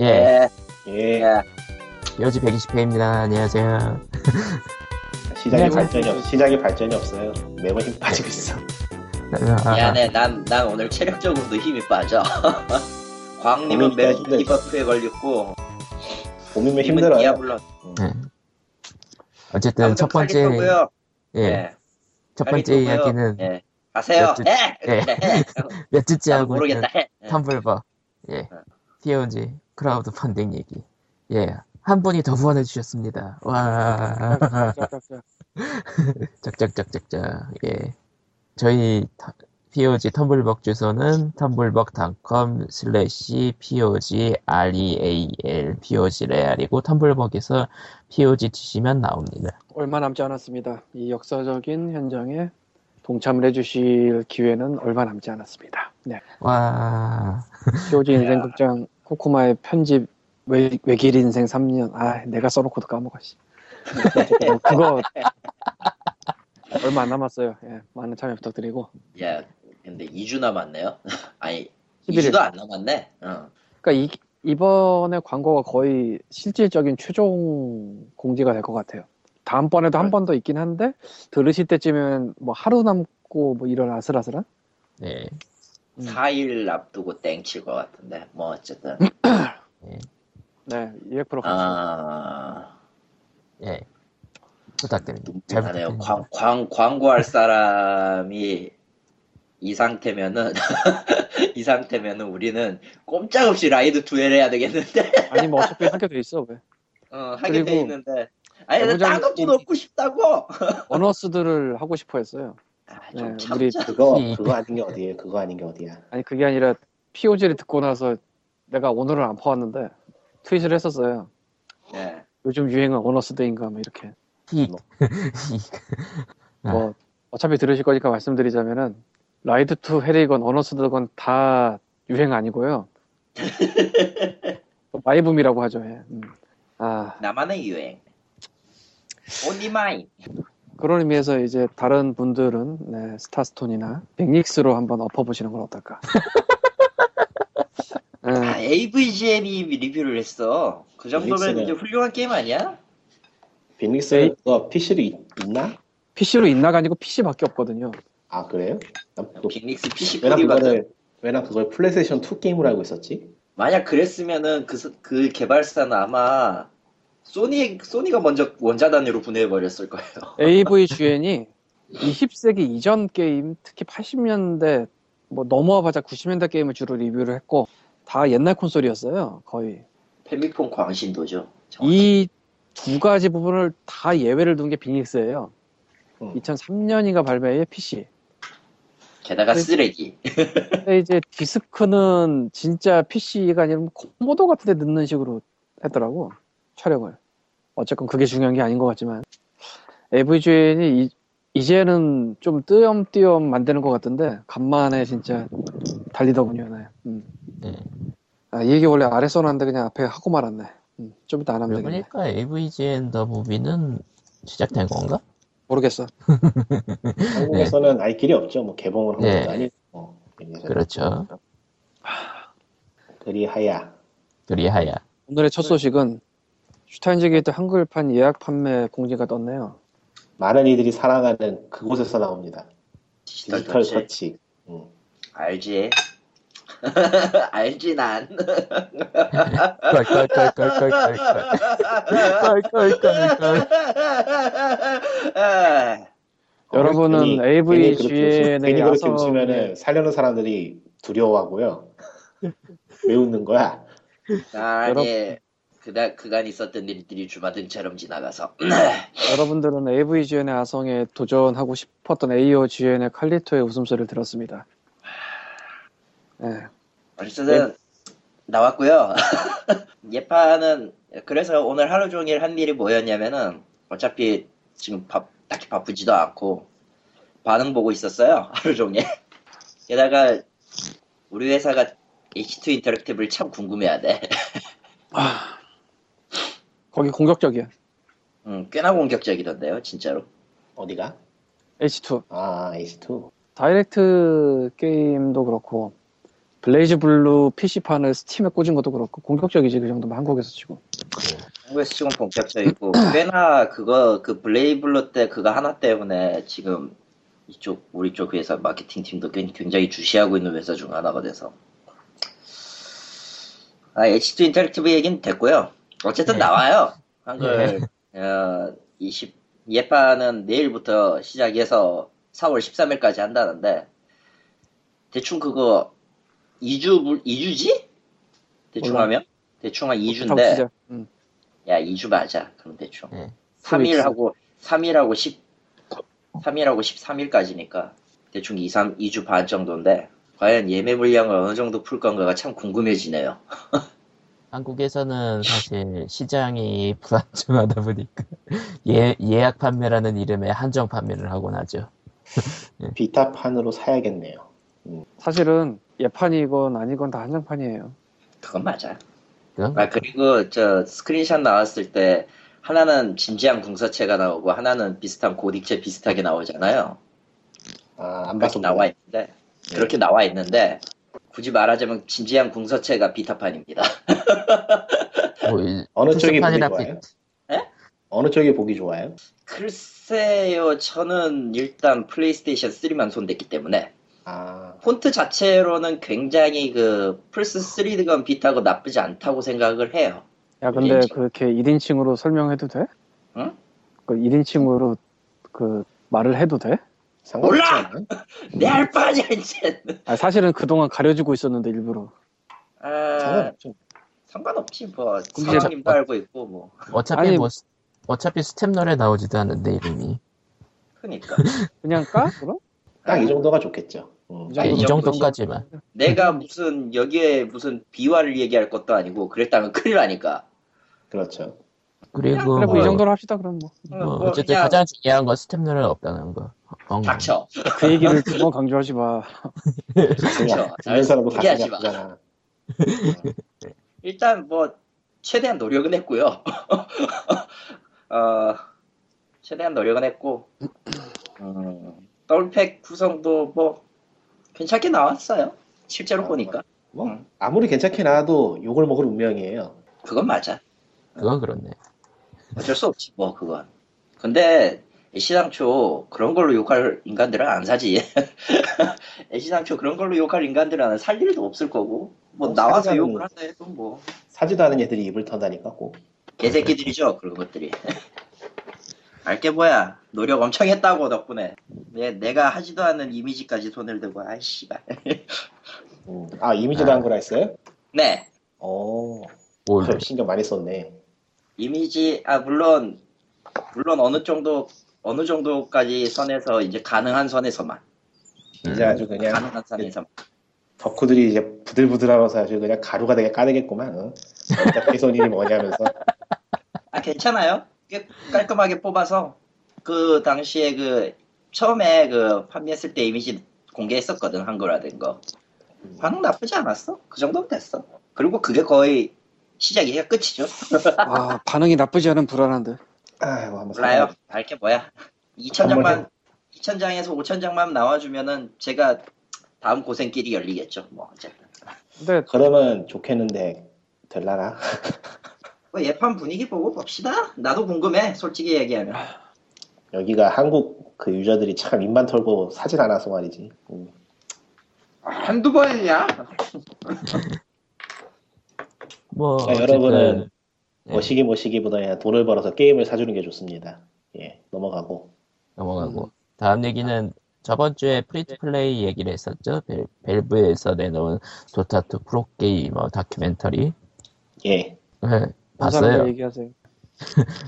예, 예, 예. 여지 120회입니다. 안녕하세요. 시작에 네, 발전이 없, 시작에 발전이 없어요. 매번 힘 빠지고 있어. 아, 미안해, 난, 난 오늘 체력적으로도 힘이 빠져. 광님은 힘들어. 디버프에 걸렸고, 봄이면 님은 힘들어요. 디아블로. 네. 어쨌든 첫 번째, 하겠다고요. 예, 예. 첫 번째 하겠다고요. 이야기는 예. 하세요. 몇 주- 해! 예. 해! 몇 주째 난 하고 있는 모르겠다. 해! 예. 텀블버, 예, 어. POG 크라우드 펀딩 얘기. 예, 한 분이 더 후원해 주셨습니다. 와, 짝짝짝짝짝. 예, 저희 터- POG 텀블벅 주소는 텀블벅.com 슬래시 POG REAL POG 레알이고 텀블벅에서 POG 치시면 나옵니다. 얼마 남지 않았습니다. 이 역사적인 현장에 동참을 해주실 기회는 얼마 남지 않았습니다. 네. 와, POG 인생극장 코코마의 편집 외, 외길 인생 3년. 아, 내가 써놓고도 까먹어. 씨. 어쨌든 그거 얼마 안 남았어요. 예, 많은 참여 부탁드리고. 야, 근데 2주 남았네요. 아니, 11일. 2주도 안 남았네. 어. 그러니까 이, 이번에 광고가 거의 실질적인 최종 공지가 될 것 같아요. 다음번에도 한 번 더 있긴 한데 들으실 때쯤엔 뭐 하루 남고 뭐 이런 아슬아슬한? 네, 음. 4일 앞두고 땡칠 것 같은데. 뭐, 어쨌든. 네, 200% 가죠. 아, 예, 부탁드립니다. 잘 하네요. 부탁드립니다. 광, 광, 광고할 사람이 이 상태면은, 이 상태면은 우리는 꼼짝없이 라이드 투엘 해야 되겠는데? 아니 뭐 어차피 하게 돼 있어 왜? 어, 하게 돼 그리고 있는데. 아니, 나 것도 넣고 싶다고! Unearthed를 하고 싶어 했어요. 아, 네, 좀 참자. 우리 그거 이- 그거 아닌 게 어디예요? 그거 아닌 게 어디야? 아니 그게 아니라 POG를 듣고 나서 내가 오늘은 안 퍼왔는데 트윗을 했었어요. 예. 요즘 유행은 Unearthed인가 뭐 이렇게. 뭐 어차피 들으실 거니까 말씀드리자면은 Ride to Hell이건 Unearthed건 다 유행 아니고요. my boom이라고 하죠. 예. 음. 아 나만의 유행. only mine. 그런 의미에서 이제 다른 분들은 네, 스타스톤이나 Big Rigs로 한번 엎어보시는 건 어떨까? 예, 아, AVGN이 리뷰를 했어. 그 정도면 Big Rigs는- 이제 훌륭한 게임 아니야? 에이. 그거 PC로 있, 나 PC로 있나가 아니고 PC밖에 없거든요. 아 그래요? 난 그거, Big Rigs PC 왜나. 그거를 왜나 그걸 플레이스테이션 2 게임으로 알고 있었지? 만약 그랬으면은 그, 스- 그 개발사는 아마 소니 소니가 먼저 원자 단위로 분해해 버렸을 거예요. AVGN이 20세기 이전 게임, 특히 80년대 뭐 넘어와봤자 90년대 게임을 주로 리뷰를 했고 다 옛날 콘솔이었어요. 거의 패미콘 광신도죠. 이 두 가지 부분을 다 예외를 둔게 Big Rigs예요. 음. 2003년인가 발매의 PC. 게다가 그- 쓰레기. 근데 이제 디스크는 진짜 PC가 아니라 뭐 코모도 같은 데 넣는 식으로 했더라고 촬영을 어쨌건 그게 중요한 게 아닌 것 같지만 AVGN이 이, 이제는 좀 띄엄띄엄 만드는 것 같던데 간만에 진짜 달리더군요 네. 음. 네. 아, 이 얘기 원래 아래 써놨는데 그냥 앞에 하고 말았네 음, 좀 이따 안 하면 되겠네 보니까 AVGN 더 무비는 시작된 건가? 모르겠어 한국에서는 알 길이 없죠. 뭐 개봉을 한 네. 것도 아니고. 어, 얘기해서. 그렇죠. 그리 하야. 그리하야. 오늘의 첫 소식은 Steins Gate 한글판 예약 판매 공지가 떴네요. 많은 이들이 사랑하는 그곳에서 나옵니다. 디지털, Digital Touch. Touch. 응. 알지. 알지 난. 여러분은 AVGN에 와서 웃으면은 네. 살려는 사람들이 두려워하고요. 왜 웃는 거야? 아니 그다 그간 있었던 일들이 주마등처럼 지나가서 여러분들은 AVGN의 아성에 도전하고 싶었던 AOGN의 칼리토의 웃음소리를 들었습니다. 네. 어쨌든 나왔고요. 예판은 그래서 오늘 하루 종일 한 일이 뭐였냐면은 어차피 지금 바, 딱히 바쁘지도 않고 반응 보고 있었어요 하루 종일. 게다가 우리 회사가 H2 인터랙티브를 참 궁금해하대. 거기 공격적이야. 음, 꽤나 공격적이던데요, 진짜로. 어디가? H2. 아, H2. Direct Game도 그렇고 BlazBlue PC판을 Steam에 꽂은 것도 그렇고 공격적이지 그 정도면 한국에서 치고 한국에서 지금 본격적이고 꽤나 그거 그 BlazBlue 때 그거 하나 때문에 지금 이쪽 우리 쪽 회사 마케팅 팀도 꽤- 굉장히 주시하고 있는 회사 중 하나가 돼서 아 H2 Interactive 얘기는 됐고요. 어쨌든 네. 나와요. 한글 어, 20 예판은 내일부터 시작해서 4월 13일까지 한다는데 대충 그거 2주 물 2주지? 대충 몰라. 하면 대충 한 2주인데 닥치자. 음. 야, 2주 맞아. 그럼 대충. 네. 3일하고, 3일하고 10, 3일하고 13일까지니까. 대충 2, 3, 2주 반 정도인데, 과연 예매 물량을 어느 정도 풀 건가가 참 궁금해지네요. 한국에서는 사실 시장이 불안정하다 보니까 예, 예약 판매라는 이름의 한정 판매를 하곤 하죠. 비타판으로 사야겠네요. 사실은 예판이건 아니건 다 한정판이에요. 그건 맞아. 그건 아, 그리고 저 스크린샷 나왔을 때, 하나는 진지한 궁서체가 나오고, 하나는 비슷한 고딕체 비슷하게 나오잖아요. 아, 안 봐서 나와. 있는데, 그렇게 나와 있는데, 굳이 말하자면 진지한 궁서체가 Vita판입니다. 뭐 이- 어느 쪽이 보기 좋아요? 에? 어느 쪽이 보기 좋아요? 글쎄요, 저는 일단 플레이스테이션 3만 손댔기 때문에 아, 폰트 자체로는 굉장히 그 플스 3건 Vita고 나쁘지 않다고 생각을 해요. 야 근데 1인칭. 그렇게 1인칭으로 설명해도 돼? 응? 그 1인칭으로 그 말을 해도 돼? 몰라! 않아요? 내 알바냐 이제. 아, 사실은 그동안 가려주고 있었는데 일부러 아, 상관없죠. 상관없지 뭐 이제 사장님도 저- 알고 있고 뭐 어차피 아니, 뭐 스- 어차피 staff roll에 나오지도 않는데 이름이 그러니까 그냥 까? 그럼? 딱 이 정도가 좋겠죠. 음. 이 아, 이이 정도- 정도까지만 내가 무슨 여기에 무슨 비화를 얘기할 것도 아니고 그랬다면 큰일 나니까. 그렇죠. 그리고 그래 뭐 뭐, 이 정도로 합시다 그럼 뭐. 어, 뭐뭐 어쨌든 그냥 가장 중요한 건 staff roll에는 없다는 거. 어, 닥쳐. 그 얘기를 두 번 강조하지 마. 닥쳐. 듣는 사람도 얘기하지 마. 일단 뭐 최대한 노력은 했고요. 어, 최대한 노력은 했고 음, 더블팩 구성도 뭐 괜찮게 나왔어요. 실제로 아, 보니까 뭐 음. 아무리 괜찮게 나와도 욕을 먹을 운명이에요. 그건 맞아. 그건 그렇네. 어쩔 수 없지 뭐 그건. 근데 애시당초 그런 걸로 욕할 인간들은 안 사지. 애시당초 그런 걸로 욕할 인간들은 살 일도 없을 거고 뭐 어, 나와서 욕을 한다 해도 뭐 사지도 않은 애들이 입을 턴다니까 꼭. 개새끼들이죠 그런 것들이. 알게 뭐야 노력 엄청 했다고 덕분에 내, 내가 하지도 않는 이미지까지 손을 대고 아이 씨발 음. 아 이미지도 아. 한 거라 했어요? 네 어, 뭘 신경 많이 썼네. 이미지 아 물론 물론 어느 정도 어느 정도까지 선에서 이제 가능한 선에서만. 이제 아주 그냥 가능한 선에서 덕후들이 이제 부들부들하면서 아주 그냥 가루가 되게 까대겠구만. 어? 어차피 손 일이 뭐냐면서. 아 괜찮아요. 꽤 깔끔하게 뽑아서 그 당시에 그 처음에 그 판매했을 때 이미지 공개했었거든 한글화된 거. 반응 나쁘지 않았어? 그 정도면 됐어. 그리고 그게 거의 시작이야 끝이죠 아 반응이 나쁘지 않은 불안한데. 아이고 한번 몰라요. 밝게 뭐야 2천장만 2천장에서 5천장만 나와주면은 제가 다음 고생길이 열리겠죠 뭐 어쨌든 근데 그러면 좋겠는데 될라나? 뭐 예판 분위기 보고 봅시다 나도 궁금해 솔직히 얘기하면 여기가 한국 그 유저들이 참 입만 털고 사질 않아서 말이지. 음. 한두 번이냐 뭐 자, 어쨌든 여러분은 네. 머시기 머시기보다 그냥 돈을 벌어서 게임을 사주는 게 좋습니다. 예, 넘어가고. 넘어가고 다음 얘기는 저번 주에 Free to Play 얘기를 했었죠. 밸, Valve에서 내놓은 Dota 2 프로게이머 다큐멘터리. 예, 네, 본 사람들 봤어요. 얘기하세요.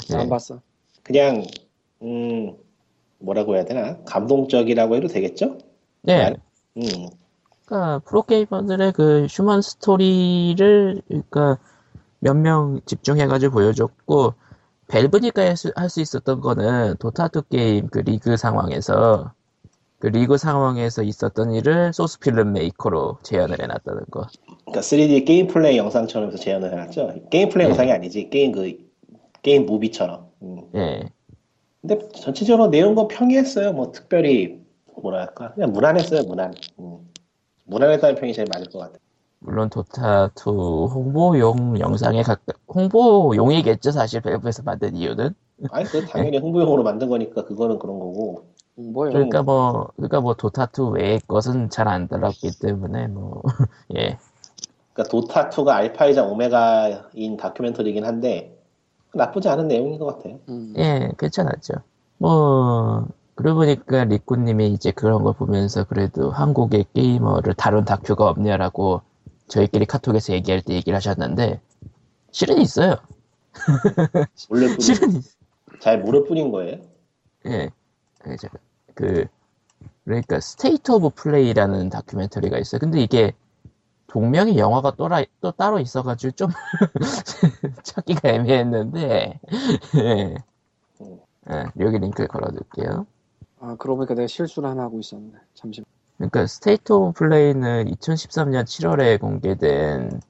네. 안 봤어. 그냥 음 뭐라고 해야 되나 감동적이라고 해도 되겠죠? 네, 음, 그러니까 프로게이머들의 그 휴먼 스토리를 그러니까 몇 명 집중해가지고 보여줬고 Valve니까 할수 있었던 거는 Dota 2 게임 그 리그 상황에서 그 리그 상황에서 있었던 일을 Source Filmmaker로 재현을 해놨다는 거. 그러니까 3D 게임 플레이 영상처럼 해서 재현을 해놨죠. 게임 플레이 네. 영상이 아니지 게임 그 게임 무비처럼. 음. 예. 근데 전체적으로 내용은 평이했어요. 뭐 특별히 뭐랄까 그냥 무난했어요. 무난. 음. 무난했다는 평이 제일 맞을 것 같아요. 물론 도타2 홍보용 영상에 가까 홍보용이겠죠 사실 밸브에서 만든 이유는 아니 그 당연히 홍보용으로 만든 거니까 그거는 그런 거고 뭐요? 그러니까 뭐 그러니까 뭐 도타2 외의 것은 잘 안 들었기 때문에 뭐 예. 그러니까 도타2가 알파이자 오메가인 다큐멘터리긴 한데 나쁘지 않은 내용인 것 같아요. 음. 예, 괜찮았죠. 뭐, 그러고 보니까 리꾸님이 이제 그런 걸 보면서 그래도 한국의 게이머를 다룬 다큐가 없냐라고 저희끼리 카톡에서 얘기할 때 얘기를 하셨는데, 실은 있어요. 모를 뿐인 실은 있, 잘 모를 뿐인 거예요. 예. 그, 저, 그, 그러니까 State of Play라는 다큐멘터리가 있어요. 근데 이게 동명의 영화가 또, 라, 또 따로 있어가지고 좀 찾기가 애매했는데, 예. 예, 여기 링크를 걸어둘게요. 아 그러고 보니까 내가 실수를 하나 하고 있었네. 잠시만. 그러니까 State of Play는 2013년 7월에 공개된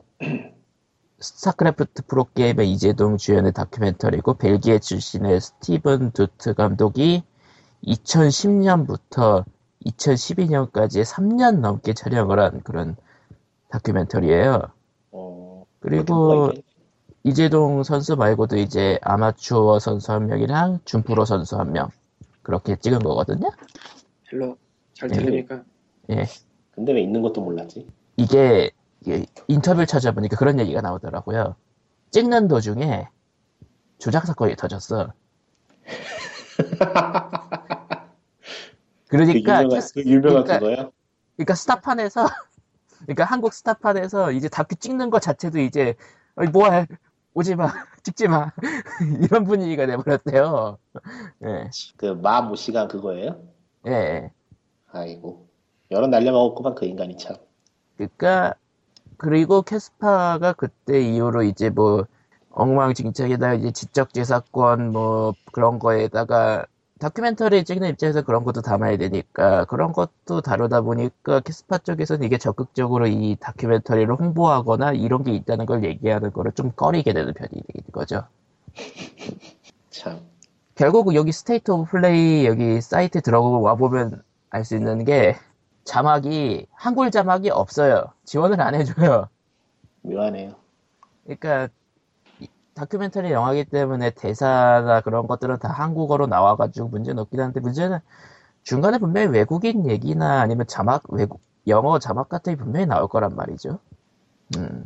스타크래프트 프로게이머 이재동 주연의 다큐멘터리고 벨기에 출신의 스티븐 두트 감독이 2010년부터 2012년까지 3년 넘게 촬영을 한 그런 다큐멘터리예요. 어, 그리고. 이재동 선수 말고도 이제 아마추어 선수 한 명이랑 준프로 선수 한 명 그렇게 찍은 거거든요. Hello 잘 예. 들립니까? 예. 근데 왜 있는 것도 몰랐지? 이게, 이게 인터뷰를 찾아보니까 그런 얘기가 나오더라고요. 찍는 도중에 조작 사건이 터졌어. 그 그러니까, 유명한, 캐스- 그 유명한 그러니까- 그거요? 그러니까 스타판에서, 그러니까 한국 스타판에서 이제 다큐 찍는 것 자체도 이제, 뭐야, 오지 마, 찍지 마. 이런 분위기가 돼버렸대요. 예, 그마 모시간 그거예요? 예, 예. 아이고 여러 날려먹었구만 그 인간이 참. 그러니까 그리고 캐스파가 그때 이후로 이제 뭐 엉망진창에다가 이제 지적재산권 뭐 그런 거에다가 다큐멘터리 찍는 입장에서 그런 것도 담아야 되니까 그런 것도 다루다 보니까 캐스파 쪽에서는 이게 적극적으로 이 다큐멘터리를 홍보하거나 이런 게 있다는 걸 얘기하는 거를 좀 꺼리게 되는 편이 되는 거죠. 참. 결국 여기 State of Play 여기 사이트 들어가 보면 알 수 있는 게 자막이 한글 자막이 없어요. 지원을 안 해줘요. 묘하네요. 그러니까 이 다큐멘터리 영화이기 때문에 대사나 그런 것들은 다 한국어로 나와가지고 문제는 없긴 한데 문제는 중간에 분명히 외국인 얘기나 아니면 자막 외국 영어 자막 같은 게 분명히 나올 거란 말이죠. 음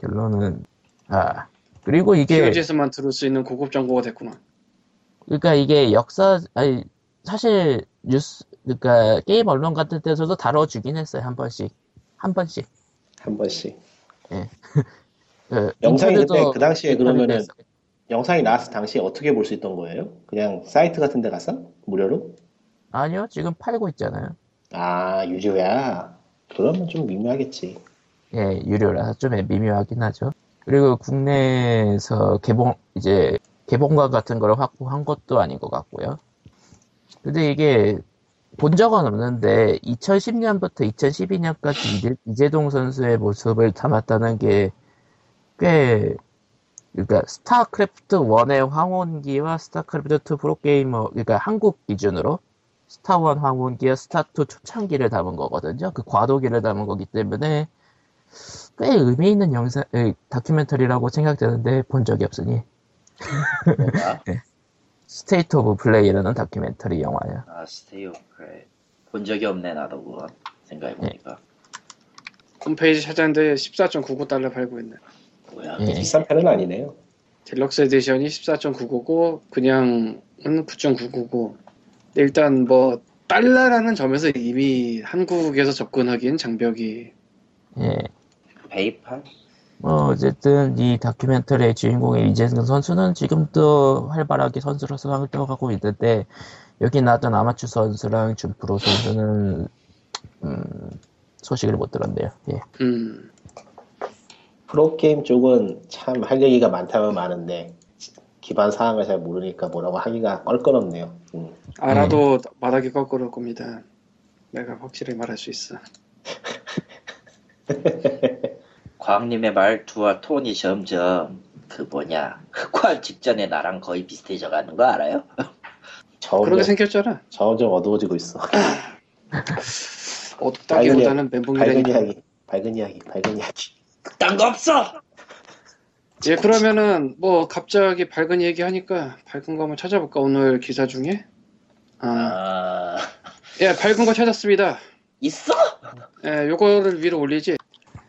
결론은 아 그리고 이게 POG에서만 들을 수 있는 고급 정보가 됐구나. 그러니까 이게 역사 아니 사실 뉴스 그러니까 게임 언론 같은 데서도 다뤄주긴 했어요 한 번씩 한 번씩 한 번씩. 그 영상이 근데 그 당시에 그러면은 인터뷰에서 영상이 나왔을 당시에 어떻게 볼 수 있던 거예요? 그냥 사이트 같은 데 가서? 무료로? 아니요 지금 팔고 있잖아요 아, 유료야. 그러면 좀 미묘하겠지. 예 유료라서 좀 미묘하긴 하죠 그리고 국내에서 개봉 이제 개봉관 같은 걸 확보한 것도 아닌 것 같고요 근데 이게 본 적은 없는데 2010년부터 2012년까지 이재동 선수의 모습을 담았다는 게 꽤 그러니까 스타크래프트 1의 황혼기와 스타크래프트 2 프로게이머 그러니까 한국 기준으로 스타 1 황혼기와 스타 2 초창기를 담은 거거든요. 그 과도기를 담은 거기 때문에 꽤 의미 있는 영상 에, 다큐멘터리라고 생각되는데 본 적이 없으니? State of Play라는 다큐멘터리 영화예요. 아 State of 그래. 본 적이 없네 나도 그건 생각해보니까 홈페이지 찾았는데 14.99달러 팔고 있네. 뭐야 예. 비싼 편은 아니네요. deluxe edition이 14.999고 그냥은 9.999. 일단 뭐 달러라는 점에서 이미 한국에서 접근하기엔 장벽이 예. 페이팔? 뭐 어쨌든 이 다큐멘터리의 주인공의 이재승 선수는 지금도 활발하게 선수로서 활동하고 있는데 여기 나왔던 아마추어 선수랑 준프로 선수는 음, 소식을 못 들었네요. 예. 음 프로게임 쪽은 참 할 얘기가 많다면 많은데 기반 사항을 잘 모르니까 뭐라고 하기가 껄끄럽네요. 음. 알아도 말하기 거꾸로 겁니다. 내가 확실히 말할 수 있어. 과학님의 말투와 톤이 점점 그 뭐냐 흑화 직전에 나랑 거의 비슷해져 가는 거 알아요? 점점, 그렇게 생겼잖아. 점점 어두워지고 있어. 어둡다기보다는 멘붕이라니까. 밝은 이야기, 밝은 이야기, 밝은 이야기. 딴 거 없어. 예, 그러면은 뭐 갑자기 밝은 얘기 하니까 밝은 거 한번 찾아볼까 오늘 기사 중에? 아, 아 예, 밝은 거 찾았습니다. 있어? 예, 요거를 위로 올리지.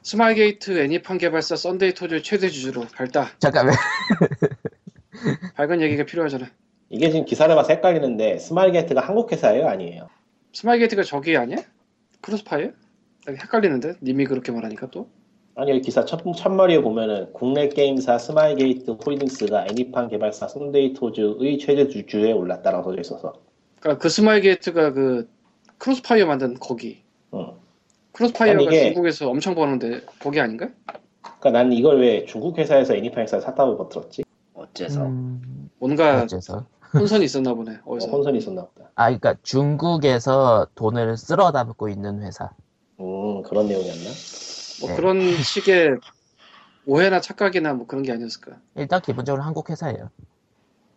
스마일게이트 애니팡 개발사 썬데이 토즈 최대 주주로 발다. 잠깐만. 밝은 얘기가 필요하잖아. 이게 지금 기사를 봐서 헷갈리는데 스마일게이트가 한국 회사예요, 아니에요? 스마일게이트가 저기 아니야? 크로스파이어? 나 헷갈리는데 님이 그렇게 말하니까 또. 아니 여기 기사 첫, 첫머리에 보면은 국내 게임사 스마일게이트 홀딩스가 애니팡 개발사 썬데이토즈의 최대 주주에 올랐다라고 써져 있어서 그러니까 그 스마일게이트가 그 크로스파이어 만든 거기. 응. 크로스파이어가 아니, 이게- 중국에서 엄청 버는데 거기 아닌가? 그러니까 난 이걸 왜 중국 회사에서 애니팡 회사를 샀다고 못 들었지? 어째서? 음, 뭔가 어째서? 혼선이 있었나 보네. 어, 어디서? 혼선이 있었나 보다. 아, 그러니까 중국에서 돈을 쓸어 담고 있는 회사. 음 그런 내용이었나? 뭐 네. 그런 식의 오해나 착각이나 뭐 그런 게 아니었을까. 일단 기본적으로 한국 회사예요.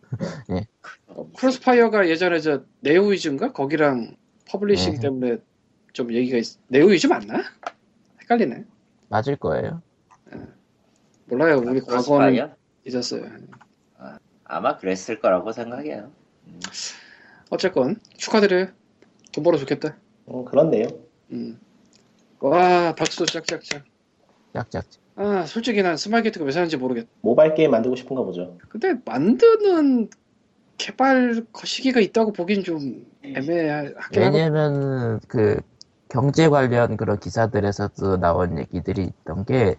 어, 크로스파이어가 예전에 저 네오위즈인가 거기랑 publishing 음. 때문에 좀 얘기가 있. 네오위즈 맞나? 헷갈리네. 맞을 거예요. 몰라요. 우리 과거는? 잊었어요. 아마 그랬을 거라고 생각해요. 어쨌건 축하드려요. 돈 벌어 좋겠다. 음 그런 내용. 음. 와 박수 짝짝짝. 짝짝. 아 솔직히 난 스마일게이트가 왜 사는지 모르겠다. 모바일 게임 만들고 싶은가 보죠. 근데 만드는 개발 시기가 있다고 보긴 좀 애매하긴 왜냐면 그 경제 관련 그런 기사들에서도 나온 얘기들이 있던 게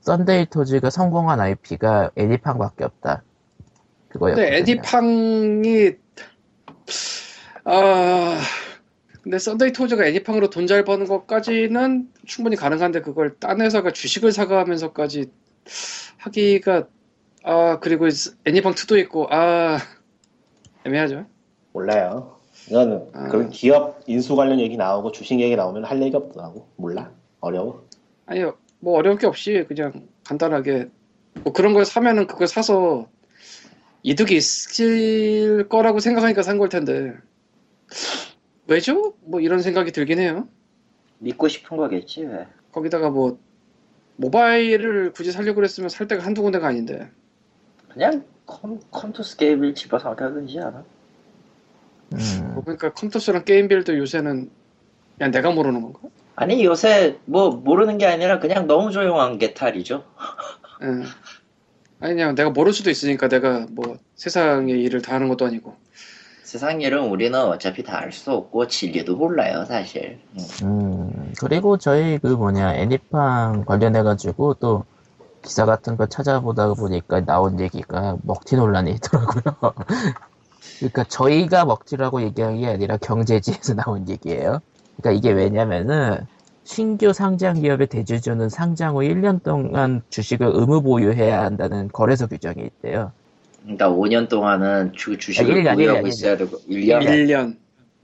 썬데이 토즈가 성공한 IP가 애니팡밖에 없다. 그거였거든요. 근데 애니팡이 아 근데 썬데이 토즈가 애니팡으로 돈 잘 버는 것까지는 충분히 가능한데 그걸 딴 회사가 주식을 사가면서까지 하기가 아 그리고 애니팡 2도 있고 아 애매하죠. 몰라요. 이건 아. 그런 기업 인수 관련 얘기 나오고 주식 얘기 나오면 할 얘기 없더라고. 몰라. 어려워. 아니요 뭐 어려울 게 없이 그냥 간단하게 뭐 그런 걸 사면은 그걸 사서 이득이 있을 거라고 생각하니까 산 걸 텐데 왜죠? 뭐 이런 생각이 들긴 해요. 믿고 싶은 거겠지 왜? 거기다가 뭐 모바일을 굳이 살려고 그랬으면 살 데가 한두 군데가 아닌데 그냥 컴, 컴투스 게임을 집어서 하든지 않아? 음, 뭐 그러니까 컴퓨터랑 게임빌도 요새는 그냥 내가 모르는 건가? 아니 요새 뭐 모르는 게 아니라 그냥 너무 조용한 게 탈이죠. 예. 아니 그냥 내가 모를 수도 있으니까 내가 뭐 세상의 일을 다 하는 것도 아니고 세상 일은 우리는 어차피 다 알 수 없고 진리도 몰라요 사실. 음. 음, 그리고 저희 그 뭐냐 애니팡 관련해가지고 또 기사 같은 거 찾아보다 보니까 나온 얘기가 먹튀 논란이 있더라고요. 그러니까 저희가 먹튀라고 얘기한 게 아니라 경제지에서 나온 얘기예요. 그러니까 이게 왜냐면은 신규 상장 기업의 대주주는 상장 후 1년 동안 주식을 의무 보유해야 한다는 거래소 규정이 있대요. 그러니까 5년 동안은 주, 주식을 아, 일 년, 보유하고 일 년, 있어야 되고 1년, 1년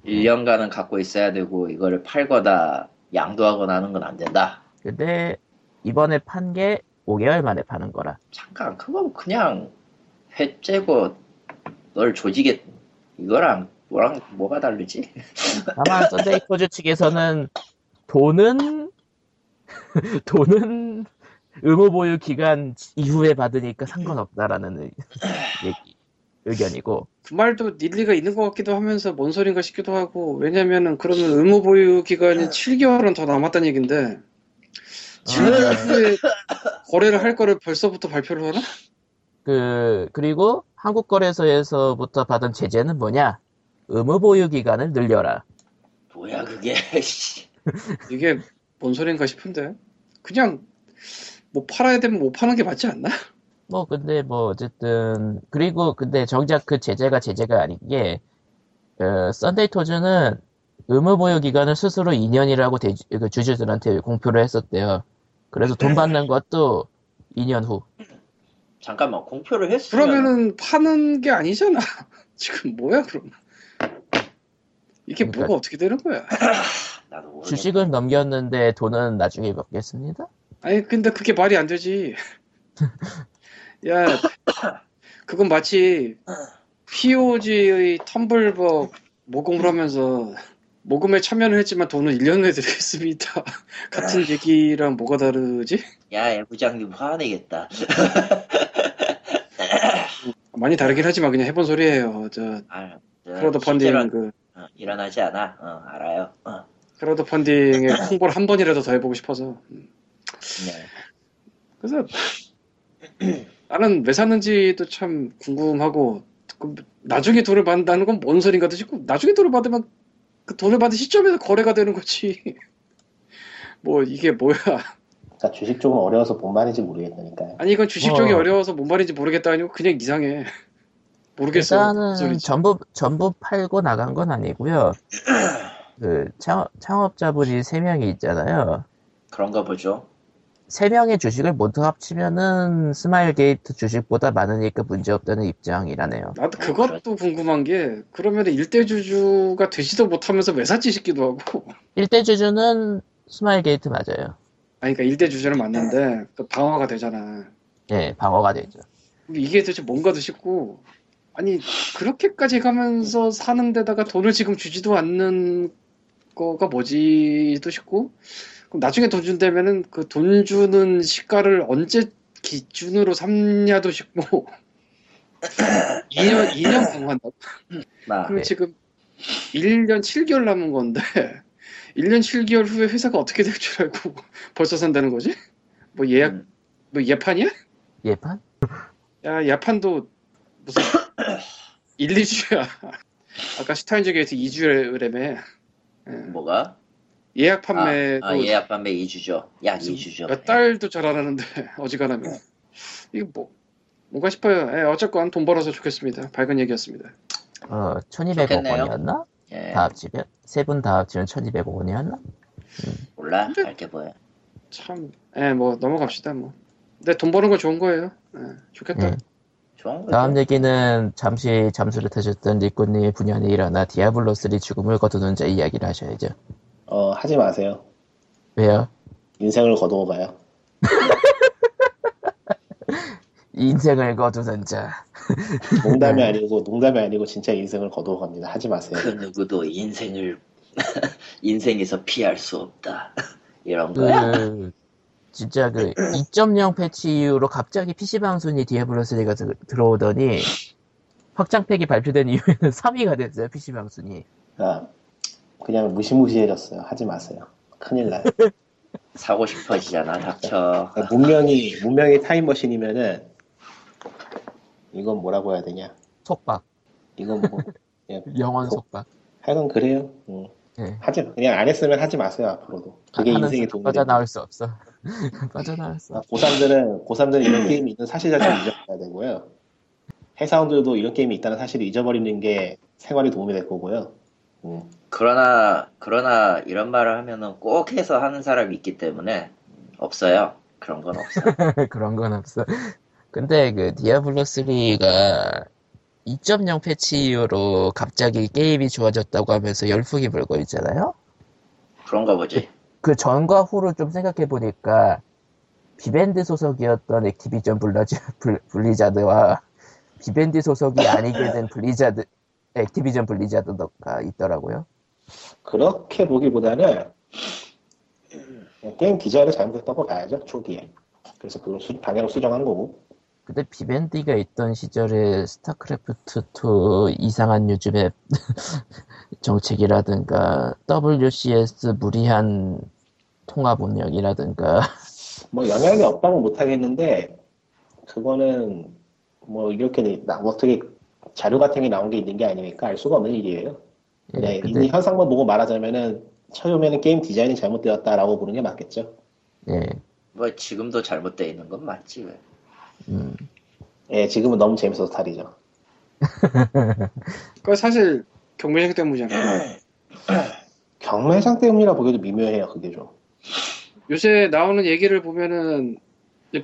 1년간은 갖고 있어야 되고 이거를 팔거나 양도하거나 하는 건 안 된다. 근데 이번에 판 게 5개월 만에 파는 거라. 잠깐 그건 그냥 해째고 널 조지게 이거랑 뭐랑 뭐가 다르지? 다만 썬데이 토즈 측에서는 돈은 돈은 의무 보유 기간 이후에 받으니까 상관없다라는 의- 얘기, 의견이고 그 말도 일리가 있는 것 같기도 하면서 뭔 소린가 싶기도 하고 왜냐면은 그러면 의무 보유 기간이 7개월은 더 남았다는 얘긴데 7개월 후에 거래를 할 거를 벌써부터 발표를 하나? 그 그리고 한국거래소에서부터 받은 제재는 뭐냐 의무 보유 기간을 늘려라. 뭐야 그게 씨. 이게 뭔 소린가 싶은데 그냥 뭐 팔아야 되면 못 파는 게 맞지 않나? 뭐 근데 뭐 어쨌든 그리고 근데 정작 그 제재가 제재가 아닌 게 어, 썬데이 토즈는 의무 보유 기간을 스스로 2년이라고 대주, 그 주주들한테 공표를 했었대요. 그래서 돈 받는 것도 2년 후. 잠깐만 공표를 했으면 그러면은 파는 게 아니잖아. 지금 뭐야 그럼? 이게 그러니까- 뭐가 어떻게 되는 거야? 주식은 넘겼는데 돈은 나중에 먹겠습니다. 아니 근데 그게 말이 안 되지. 야, 그건 마치 POG의 텀블벅 모금을 하면서 모금에 참여는 했지만 돈은 1년 후에 드리겠습니다. 같은 얘기랑 뭐가 다르지? 야, 애 부장님 화내겠다. 많이 다르긴 하지만 그냥 해본 소리예요. 저 아, 크라우드 실제로, 펀딩 그 어, 일어나지 않아. 어, 알아요. 어, 크라우드 펀딩의 홍보를 한 번이라도 더 해보고 싶어서. 네. 그래서 나는 왜 샀는지도 참 궁금하고 그 나중에 돈을 받는다는 건 뭔 소린가 싶고 나중에 돈을 받으면 그 돈을 받은 시점에서 거래가 되는 거지. 뭐 이게 뭐야? 그러니까 주식 쪽은 어려워서 뭔 말인지 모르겠다니까요. 아니 이건 주식 쪽이 어. 어려워서 뭔 말인지 모르겠다 아니고 그냥 이상해. 모르겠어. 일단은 소리지. 전부 전부 팔고 나간 건 아니고요. 그 창업, 창업자분이 세 명이 있잖아요. 그런가 보죠. 세 명의 주식을 모두 합치면은 스마일 게이트 주식보다 많으니까 문제 없다는 입장이라네요. 나도 그것도 궁금한 게 그러면 일대 주주가 되지도 못하면서 왜 샀지 싶기도 하고. 일대 주주는 스마일 게이트 맞아요. 아니 그러니까 일대 주주는 맞는데 그 방어가 되잖아. 예, 방어가 되죠. 이게 도대체 뭔가도 싶고 아니 그렇게까지 가면서 사는 데다가 돈을 지금 주지도 않는 거가 뭐지도 싶고 그럼 나중에 돈 준다면은 그 돈 주는 시가를 언제 기준으로 삼냐도 싶고 2년 2년 방어한다고 나 그럼 네. 지금 1년 7개월 남은 건데 1년 7개월 후에 회사가 어떻게 될 줄 알고 벌써 산다는 거지? 뭐 예약 음, 뭐 예판이야? 예판? 야, 예판도 무슨 1, 2주야. 아까 슈타인즈 게이트 2주래매. 뭐가? 예약 판매도 아, 아, 예약 판매 2주죠. 약 2주죠. 몇 달도 잘 안 하는데 어지간하면 이거 뭐 뭔가 싶어요. 예, 어쨌건 돈 벌어서 좋겠습니다. 밝은 얘기였습니다. 어, 좋겠네요. 1200원이었나? 예, 다 합치면? 세 분 다 합치면 1200원이었나? 몰라. 알게 뭐야. 참, 예, 뭐 넘어갑시다 뭐. 근데 돈 버는 거 좋은 거예요. 예, 좋겠다. 예. 좋은 거죠. 다음 얘기는 잠시 잠수를 타셨던 리코님의 분연이 일어나 디아블로3 죽음을 거두는 자 이야기를 하셔야죠. 어, 하지 마세요. 왜요? 인생을 거두어 가요. 인생을 거두는 자. 농담이 아니고 농담이 아니고 진짜 인생을 거두어 갑니다. 하지 마세요. 그 누구도 인생을 인생에서 피할 수 없다. 이런 거야. 그, 진짜 그 2.0 패치 이후로 갑자기 PC방송이 디아블로3가 들어오더니 확장팩이 발표된 이후에는 3위가 됐어요, PC방송이. 아, 그냥 무시무시해졌어요. 하지 마세요. 큰일 나요. 사고 싶어지잖아. 닥쳐. 문명이 문명이 타임머신이면은 이건 뭐라고 해야 되냐? 속박. 이건 뭐 영원 속박. 하여간 그래요. 응. 예. 하지 그냥 안 했으면 하지 마세요 앞으로도. 그게 인생의 도움이 빠져나올 수 없어. 빠져나올 수 아, 없어. 고3들은 고3들은 이런 게임이 있는 사실 자체를 잊어버려야 되고요. 회사원들도 이런 게임이 있다는 사실을 잊어버리는 게 생활에 도움이 될 거고요. 음. 그러나 그러나 이런 말을 하면은 꼭 해서 하는 사람이 있기 때문에 없어요. 그런 건 없어. 그런 건 없어. 근데 그 디아블로 3가 2.0 패치 이후로 갑자기 게임이 좋아졌다고 하면서 열풍이 불고 있잖아요. 그런가 보지. 그 전과 후를 좀 생각해 보니까 비벤디 소속이었던 액티비전 블라지, 블, 블리자드와 비벤디 소속이 아니게 된 블리자드 액티비전 블리자드가 있더라고요. 그렇게 보기보다는 게임 디자인을 잘못했다고 봐야죠 초기에. 그래서 그걸 수- 방향을 수정한 거고. 근데 비벤디가 있던 시절에 스타크래프트 2 이상한 요즘의 정책이라든가 WCS 무리한 통합 운영이라든가 뭐 영향이 없다고 못하겠는데 그거는 뭐 이렇게 나- 어떻게 자료 같은 게 나온 게 있는 게 아니니까 알 수가 없는 일이에요. 네, 예, 근데 이 현상만 보고 말하자면은 처음에는 게임 디자인이 잘못되었다라고 보는 게 맞겠죠. 예, 뭐 지금도 잘못되어 있는 건 맞지 왜. 음, 예, 지금은 너무 재밌어서 탈이죠. 그 사실 경매장 때문이잖아. 경매장 때문이라 보기도 미묘해요, 그게 좀. 요새 나오는 얘기를 보면은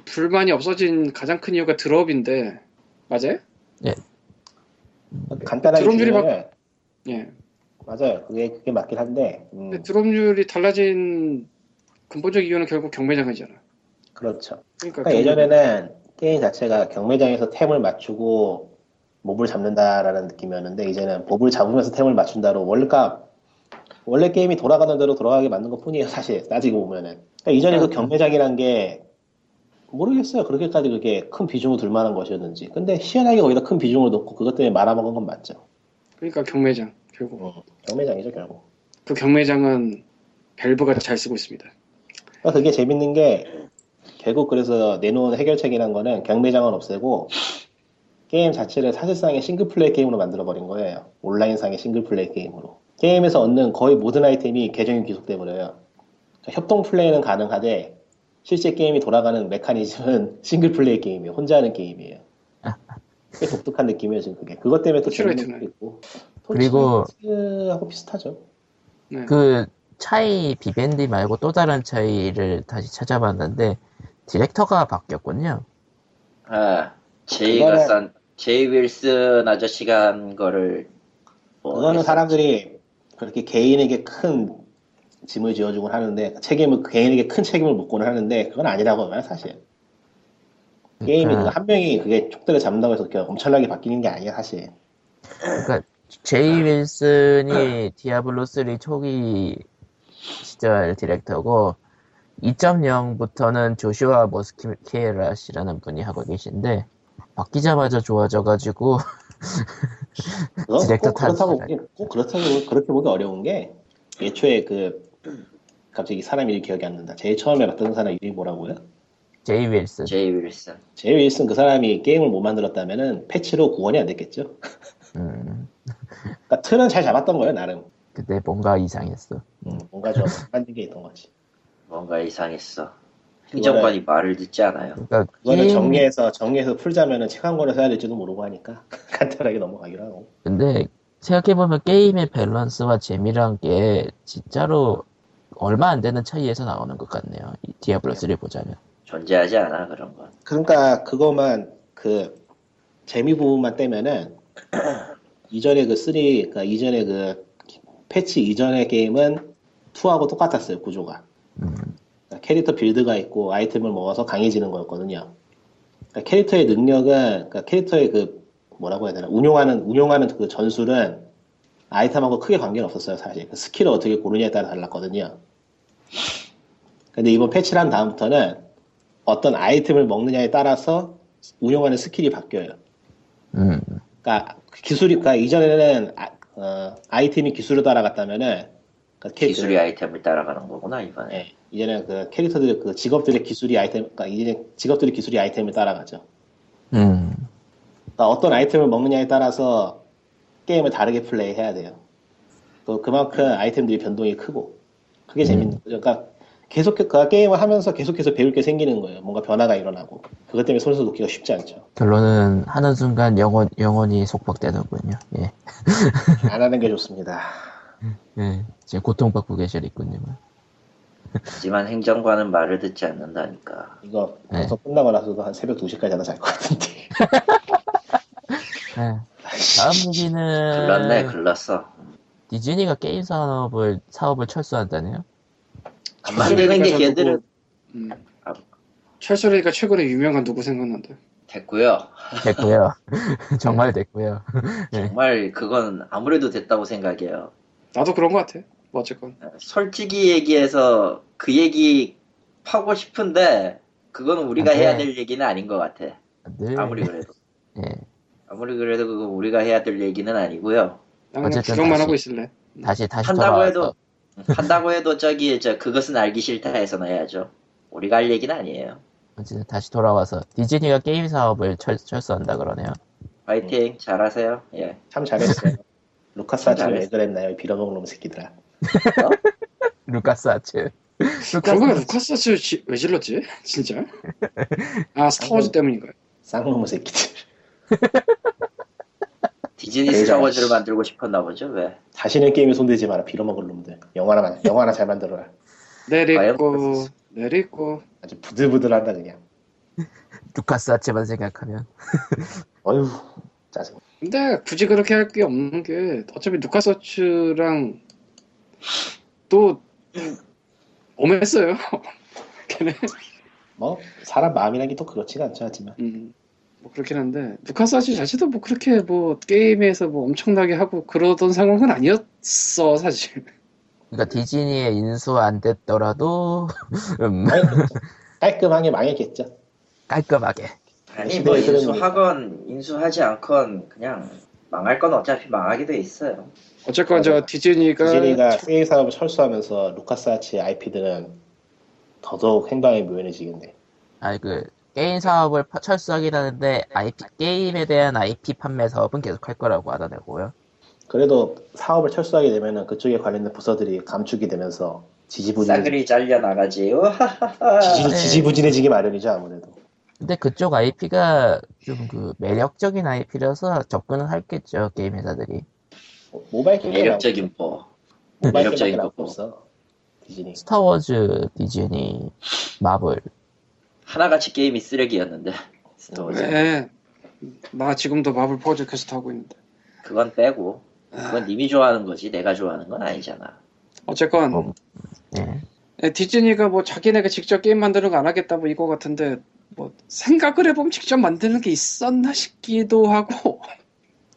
불만이 없어진 가장 큰 이유가 드롭인데 맞아요? 간단하게 드럼률이 막- 주면은 예. 맞아요. 그게 그게 맞긴 한데, 음, 근데 드롭률이 달라진 근본적 이유는 결국 경매장이잖아. 그렇죠. 그러니까 그러니까 예전에는 게임 자체가 경매장에서 템을 맞추고 몹을 잡는다라는 느낌이었는데 이제는 몹을 잡으면서 템을 맞춘다로 월값 원래 게임이 돌아가는 대로 돌아가게 만든 것 뿐이에요, 사실. 따지고 보면은. 그러니까 이전에 그 경매장이란 게, 모르겠어요. 그렇게까지 그게 큰 비중을 둘 만한 것이었는지. 근데 희한하게 거기다 큰 비중을 놓고 그것 때문에 말아먹은 건 맞죠. 그러니까 경매장 결국 어, 경매장이죠, 결국. 그 경매장은 밸브가 잘 쓰고 있습니다. 그러니까 그게 재밌는 게, 결국 그래서 내놓은 해결책이란 거는 경매장은 없애고, 게임 자체를 사실상의 싱글플레이 게임으로 만들어버린 거예요. 온라인상의 싱글플레이 게임으로. 게임에서 얻는 거의 모든 아이템이 계정에 귀속돼버려요. 그러니까 협동 플레이는 가능하되, 실제 게임이 돌아가는 메커니즘은 싱글플레이 게임이에요. 혼자 하는 게임이에요. 꽤 독특한 느낌이에요, 지금 그게. 그것 때문에 또 재밌는. 것도 있고. 그리고- 토치라이트하고 비슷하죠. 네. 그 차이 비벤디 말고 또 다른 차이를 다시 찾아봤는데 디렉터가 바뀌었군요. 아, 제이가 그거는- 싼 제이 윌슨 아저씨가 한 거를 뭐 그거는. 사람들이 그렇게 개인에게 큰 짐을 지어주곤 하는데 책임을 개인에게 큰 책임을 묻고는 하는데 그건 아니라고 봐요 사실 게임이 그러니까- 그한 명이 그게 촉대를 잡는다고 해서 엄청나게 바뀌는 게 아니야 사실 그러니까 제이 윌슨이 디아블로 3 초기 시절 디렉터고 2.0부터는 조슈아 모스키에라 씨라는 분이 하고 계신데 바뀌자마자 좋아져가지고 디렉터 그렇다고. 보기, 꼭 그렇다고 그렇게 보기 어려운 게 애초에 그 갑자기 사람 이름이 기억이 안 난다 제일 처음에 봤던 사람 이름이 뭐라고요? 제이 윌슨 제이 윌슨. 제이 윌슨 그 사람이 게임을 못 만들었다면은 패치로 구원이 안 됐겠죠 음, 그러니까 틀은 잘 잡았던 거예요 나름 근데 뭔가 이상했어. 음, 뭔가 좀 만든 게 있던 거지 뭔가 이상했어. 행정관이 말을 듣지 않아요. 그러니까 그거는 게임- 정리해서 정리해서 풀자면은 책 한 권을 써야 될지도 모르고 하니까 간단하게 넘어가기로 하고. 근데 생각해보면 게임의 밸런스와 재미란 게 진짜로 얼마 안 되는 차이에서 나오는 것 같네요. 이 디아블로 3 보자면. 존재하지 않아 그런 건. 그러니까 그것만 그 재미 부분만 떼면은 이전에 그 3, 그러니까 이전에 그 패치 이전의 게임은 2하고 똑같았어요 구조가. 음, 그러니까 캐릭터 빌드가 있고 아이템을 먹어서 강해지는 거였거든요. 그러니까 캐릭터의 능력은 그러니까 캐릭터의 그 뭐라고 해야 되나 운용하는 운용하는 그 전술은 아이템하고 크게 관계는 없었어요 사실 그 스킬을 어떻게 고르냐에 따라 달랐거든요. 근데 이번 패치를 한 다음부터는 어떤 아이템을 먹느냐에 따라서 운용하는 스킬이 바뀌어요. 음, 그러니까 기술이 그러니까 이전에는 아이템이 기술을 따라갔다면은 그러니까 캐- 기술이 아이템을 따라가는 거구나 이번에. 예, 이제는 그 캐릭터들 그 직업들의 기술이 아이템, 그러니까 이제 직업들의 기술이 아이템을 따라가죠. 음, 그러니까 어떤 아이템을 먹느냐에 따라서 게임을 다르게 플레이해야 돼요. 그 그만큼 아이템들이 변동이 크고 그게 재밌는 거죠. 그러니까 계속 그 게임을 하면서 계속해서 배울 게 생기는 거예요. 뭔가 변화가 일어나고 그것 때문에 손에서 놓기가 쉽지 않죠. 결론은 하는 순간 영원, 영원히 속박되는군요. 예. 안 하는 게 좋습니다. 예. 지금 고통받고 계시겠군요. 하지만 행정관은 말을 듣지 않는다니까. 이거 네. 방송 끝나고 나서도 한 새벽 2시까지 하다 잘것 같은데. 예. 다음 얘기는 글렀네 글렀어. 디즈니가 게임 산업을 사업을 철수한다네요. 안 만드는 게 걔들은 음. 아. 철수라니까 최근에 유명한 누구 생각난다. 됐고요. 됐고요. 정말 됐고요. 네. 정말 그건 아무래도 됐다고 생각해요. 나도 그런 것 같아. 뭐 어쨌건. 솔직히 얘기해서 그 얘기 하고 싶은데 그거는 우리가 안 돼. 해야 될 얘기는 아닌 것 같아. 늘 아무리 그래도. 예. 아무리 그래도 그거 우리가 해야 될 얘기는 아니고요. 난 그냥 어쨌든 구경만 다시- 하고 있을래. 다시 다시 한다고 돌아와서 해도 한다고 해도 저기 저 그것은 알기 싫다에서는 해야죠. 우리가 할 얘기는 아니에요. 어쨌든 다시 돌아와서 디즈니가 게임 사업을 철, 철수한다 그러네요. 파이팅 잘하세요. 예. 참 잘했어요. 루카스 참 아침에 왜. 그랬나요? 빌어먹는 놈 새끼들아. 루카스 아츠. 보니 루카스 지- 왜 질렀지? 진짜? 아 스타워즈 때문인가요? 쌍놈의 새끼들. 디즈니 스타워즈를 만들고 싶었나 보죠. 왜? 다시는 게임에 손대지 마라. 빌어먹을 놈들. 영화나 만- 영화 나 잘 만들어라. 내리고 과연 내리고 아주 부들부들한다 그냥. 루카스 아츠만 생각하면 어휴 짜증. 근데 굳이 그렇게 할 게 없는 게 어차피 루카스 아츠랑 또 엄했어요. 걔네 뭐 사람 마음이란 게 또 그렇지가 않죠 하지만. 음, 뭐 그렇긴 한데 루카스워츠 자체도 뭐 그렇게 뭐 게임에서 뭐 엄청나게 하고 그러던 상황은 아니었어 사실. 그러니까 디즈니에 인수 안 됐더라도 음, 망했겠죠. 깔끔하게 망했겠죠. 깔끔하게. 아니 뭐 인수하건 인수하지 않건 그냥 망할 건 어차피 망하게 돼 있어요. 어쨌건 저. 디즈니가 디즈니가 게임 사업을 철수하면서 루카스 아츠 IP들은 더더욱 행방이 묘연해지겠네. 아니 그 게임 사업을 파- 철수하긴 하는데 IP 게임에 대한 IP 판매 사업은 계속 할 거라고 하더라고요. 그래도 사업을 철수하게 되면은 그쪽에 관련된 부서들이 감축이 되면서 지지부진해, 싸그리 잘려 나가지요. 지지, 네. 지지부진해지기 마련이죠 아무래도. 근데 그쪽 IP가 좀 그 매력적인 IP라서 접근은 했겠죠 게임 회사들이. 모바일 게임 매력적인 뭐 모바일 매력적인 거. 없어. 디즈니. 스타워즈, 디즈니, 마블. 하나같이 게임이 쓰레기였는데 스타워즈 네. 나 지금도 마블 퍼즐 퀘스트 하고 있는데. 그건 빼고 그건 님이 좋아하는 거지 내가 좋아하는 건 아니잖아. 어쨌건 어. 예. 네, 디즈니가 뭐 자기네가 직접 게임 만드는 거 안 하겠다 뭐 이거 같은데 뭐 생각을 해보면 직접 만드는 게 있었나 싶기도 하고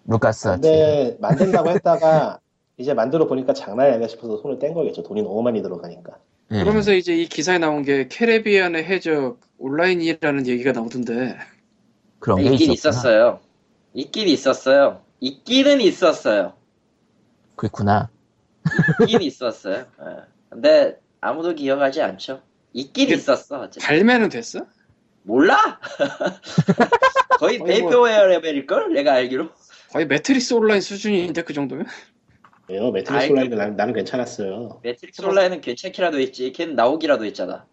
루카스. 근데 만든다고 했다가 이제 만들어 보니까 장난이 아니야 싶어서 손을 뗀 거겠죠. 돈이 너무 많이 들어가니까. 예. 그러면서 이제 이 기사에 나온 게 캐리비안의 해적 온라인이라는 얘기가 나오던데 그런 게 있긴 있었구나. 있었어요. 있긴 있었어요. 있기는 있었어요. 그렇구나. 있긴 있었어요. 예. 근데 아무도 기억하지 않죠. 있긴 이게 있었어. 어쨌든. 발매는 됐어? 몰라? 거의 뭐- vaporware 레벨일걸? 내가 알기로. 거의 매트릭스 온라인 수준인데 그 정도면? 왜요? 매트릭스 아이고. 온라인은 나는, 나는 괜찮았어요. 매트릭스 온라인은 괜찮기라도 했지. 걔는 나오기라도 했잖아.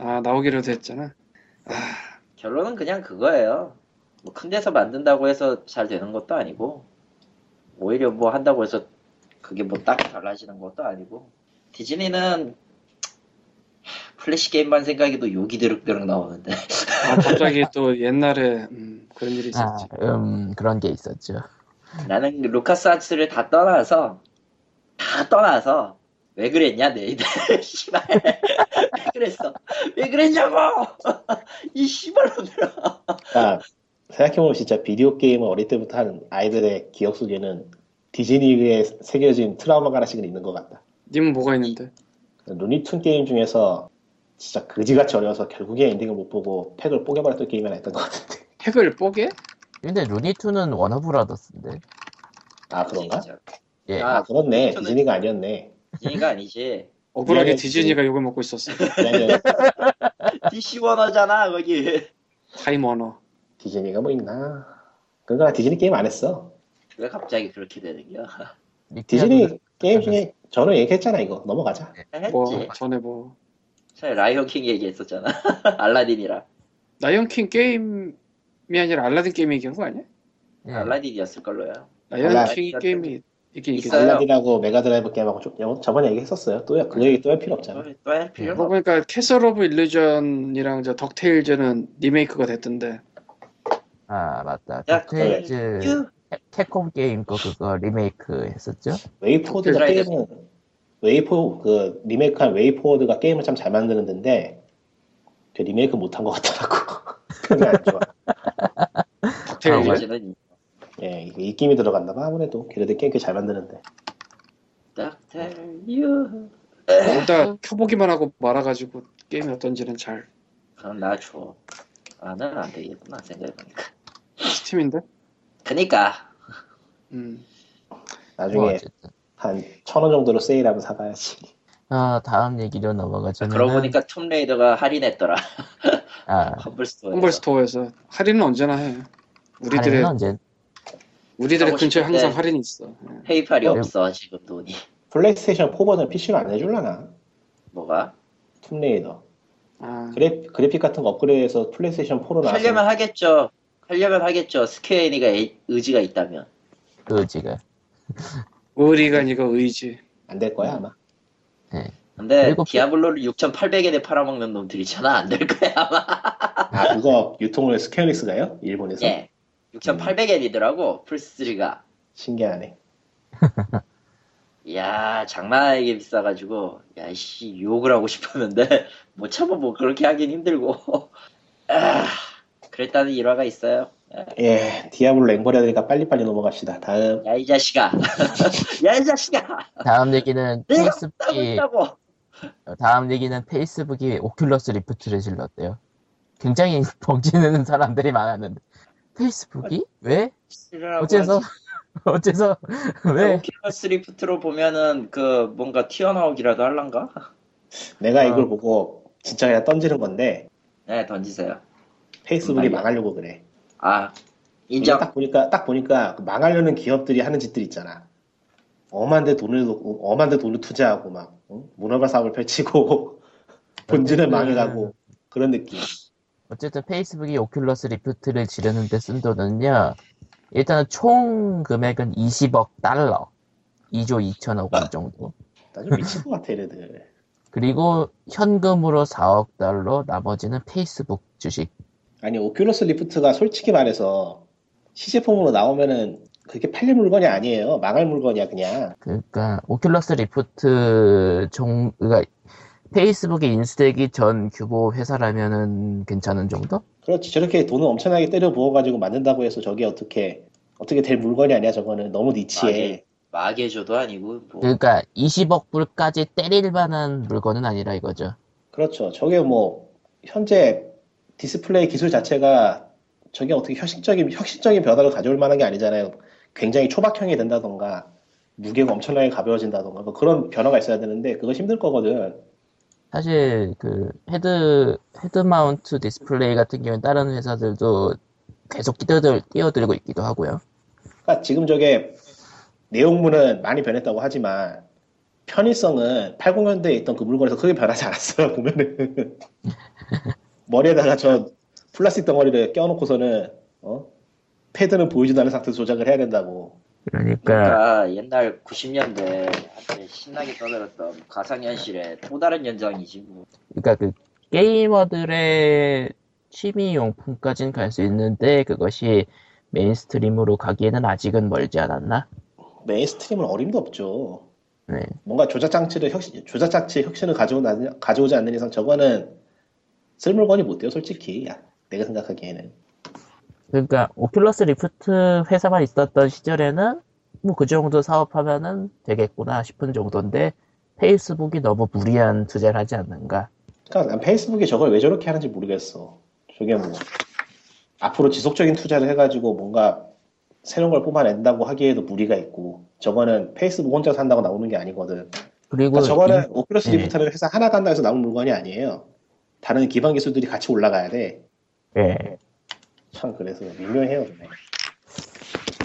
아 나오기라도 했잖아 결론은 그냥 그거예요. 뭐 큰 데서 만든다고 해서 잘 되는 것도 아니고 오히려 뭐 한다고 해서 그게 뭐 딱 달라지는 것도 아니고 디즈니는 플래시 게임만 생각해도 욕이 드륵드륵 나오는데 아 갑자기 또 옛날에 음, 그런 일이 아, 있었지 음, 그런 게 있었죠. 나는 루카스 아츠를 다 떠나서 다 떠나서 왜 그랬냐 너희들 씨발 왜 그랬어 왜 그랬냐고 이 씨발놈들아 그러니까 생각해보면 진짜 비디오 게임을 어릴 때부터 하는 아이들의 기억 속에는 디즈니에 새겨진 트라우마가 하나씩은 있는 것 같다. 님은 뭐가 있는데? 루니툰 게임 중에서 진짜 그지같이 어려워서 결국에 엔딩을 못 보고 팩을 뽀개버렸던 게임이 하나 있던 것 같은데. 팩을 뽀개? 근데 루니툰은 워너브라더스인데. 아 그런가? 예. 아 그렇네. 루니툰은- 디즈니가 아니었네. 디즈니가 아니지 억울하게 미안해, 디즈니가 욕을 먹고 있었어 그냥 DC 워너잖아 거기 타임 워너 디즈니가 뭐 있나? 그러니까 나 디즈니 게임 안 했어. 왜 갑자기 그렇게 되는겨 디즈니 게임 중에 저는 얘기했잖아 이거 넘어가자. 했지 뭐 전에 뭐 전에 라이언 킹 얘기했었잖아 알라딘이랑 라이언 킹 게임이 아니라 알라딘 게임 얘기한 거 아니야? 예. 알라딘이었을걸요 라이언킹 알라딘 게임이 있겠지 있어요. 알라딘하고 메가드라이브 게임하고 좀- 저번에 얘기했었어요. 또그 얘기 또 할 필요 없잖아. 또 할 필요는 그러고 보니까 캐슬 오브 일루전이랑 저 덕테일즈는 리메이크가 됐던데 아, 맞다. 야, 덕테일즈 없 캡콤 게임 거 그거 리메이크 했었죠? 웨이포워드가 드라이브. 게임은 웨이포 그 리메이크한 웨이포워드가 게임을 참 잘 만드는 데인데 그 리메이크 못한 것 같더라고. 그게 안 좋아. 덕테일즈 아, 는 예, 이게 입김이 들어갔나 봐 아무래도. 걔네들 게임 꽤 잘 만드는데. 닥터유 일단 켜보기만 하고 말아가지고 게임이 어떤지는 잘 그럼 나 줘. 나는 안 되겠구나 생각해보니까. 스팀인데 그니까 음. 나중에 뭐 어쨌든. 한 천 원 정도로 세일하면 사가야지. 아, 다음 얘기로 넘어가자면 그러고 보니까 툼레이더가 할인했더라. 아, 험블스토어. 험블 스토어에서 할인은 언제나 해 우리들의 언제 우리들의 근처에. 항상 할인이 있어 예. 페이팔이 어, 없어 지금 돈이. 플레이스테이션 4 버전 PC로 안 해줄라나? 뭐가? 툼레이더. 아, 그래, 그래픽 같은 거 업그레이드해서 플레이스테이션 4로 나왔어. 하려면 하겠죠. 하려면 하겠죠. 스퀘어 에닉스가 의지가 있다면. 그 의지가. 의리가 아니고 의지 안 될 거야 아마. 근데 그리고 디아블로를 6,800엔에 팔아먹는 놈들이잖아. 안 될 거야 아마. 아 그거 유통을 스퀘어닉스가요? 일본에서? 예. 6,800엔이더라고 플스3가. 신기하네. 이야 장난 아니게 비싸가지고 야씨 욕을 하고 싶었는데 못 참아 뭐 그렇게 하긴 힘들고 아, 그랬다는 일화가 있어요 예, 디아블로 랭버려야 되니까 빨리빨리 넘어갑시다. 다음. 야 이 자식아. 야 이 자식아. 다음 얘기는 페이스북이 따고 다음 얘기는 페이스북이 오큘러스 리프트를 질렀대요. 굉장히 벙찌는 사람들이 많았는데 페이스북이 왜? 있다고. 어째서? 어째서? 왜? 오큘러스 리프트로 보면은 그 뭔가 튀어나오기라도 할란가? 내가 아. 이걸 보고 진짜 그냥 던지는 건데 네 던지세요. 페이스북이 음, 망하려고 그래. 아 인정. 딱 보니까 딱 보니까 그 망하려는 기업들이 하는 짓들 있잖아. 엄한데 돈을 엄한데 돈을 투자하고 막 응? 문어발 사업을 펼치고 본질은 어쨌든- 망해가고 그런 느낌. 어쨌든 페이스북이 오큘러스 리프트를 지르는데 쓴 돈은요. 일단 총 금액은 20억 달러. 2조 2천억 원 정도. 나 좀 미친 것 같아 얘네들. 그리고 현금으로 4억 달러, 나머지는 페이스북 주식. 아니 오큘러스 리프트가 솔직히 말해서 시제품으로 나오면은 그렇게 팔릴 물건이 아니에요. 망할 물건이야 그냥. 그러니까 오큘러스 리프트 종 그러니까 페이스북에 인수되기 전 규모 회사라면은 괜찮은 정도? 그렇지 저렇게 돈을 엄청나게 때려 부어가지고 만든다고 해서 저게 어떻게 어떻게 될 물건이 아니야 저거는 너무 niche해. 마개조도 아니고 뭐 그러니까 20억 불까지 때릴 만한 물건은 아니라 이거죠. 그렇죠. 저게 뭐 현재 디스플레이 기술 자체가 저게 어떻게 혁신적인 혁신적인 변화를 가져올 만한 게 아니잖아요. 굉장히 초박형이 된다던가 무게가 엄청나게 가벼워진다던가 뭐 그런 변화가 있어야 되는데 그거 힘들 거거든. 사실 그 head head mount display 같은 경우는 다른 회사들도 계속 뛰어들, 뛰어들고 있기도 하고요. 그러니까 지금 저게 내용물은 많이 변했다고 하지만 편의성은 80년대에 있던 그 물건에서 크게 변하지 않았어요. 보면은 머리에다가 저 플라스틱 덩어리를 껴놓고서는 어? 패드는 보이지도 않는 상태에서 조작을 해야 된다고. 그러니까 그러니까 옛날 90년대 한때 신나게 떠들었던 가상현실의 또 다른 연장이지 뭐. 그러니까 그 게이머들의 취미 용품까지는 갈 수 있는데 그것이 mainstream으로 가기에는 아직은 멀지 않았나? mainstream은 어림도 없죠. 네. 뭔가 조작 장치를 혁신, 조작 장치 혁신을 가져오, 가져오지 않는 이상 저거는 쓸 물건이 못 돼요, 솔직히. 야, 내가 생각하기에는. 그러니까 오큘러스 리프트 회사만 있었던 시절에는 뭐 그 정도 사업하면은 되겠구나 싶은 정도인데 페이스북이 너무 무리한 투자를 하지 않는가? 그러니까 난 페이스북이 저걸 왜 저렇게 하는지 모르겠어. 저게 뭐 앞으로 지속적인 투자를 해가지고 뭔가 새로운 걸 뽑아낸다고 하기에도 무리가 있고 저거는 페이스북 혼자 산다고 나오는 게 아니거든. 그리고 그러니까 저거는 인- 오큘러스 네. 리프트는 회사 하나 간다 해서 나온 물건이 아니에요. 다른 기반 기술들이 같이 올라가야 돼. 예. 참 그래서 미묘해요. 네.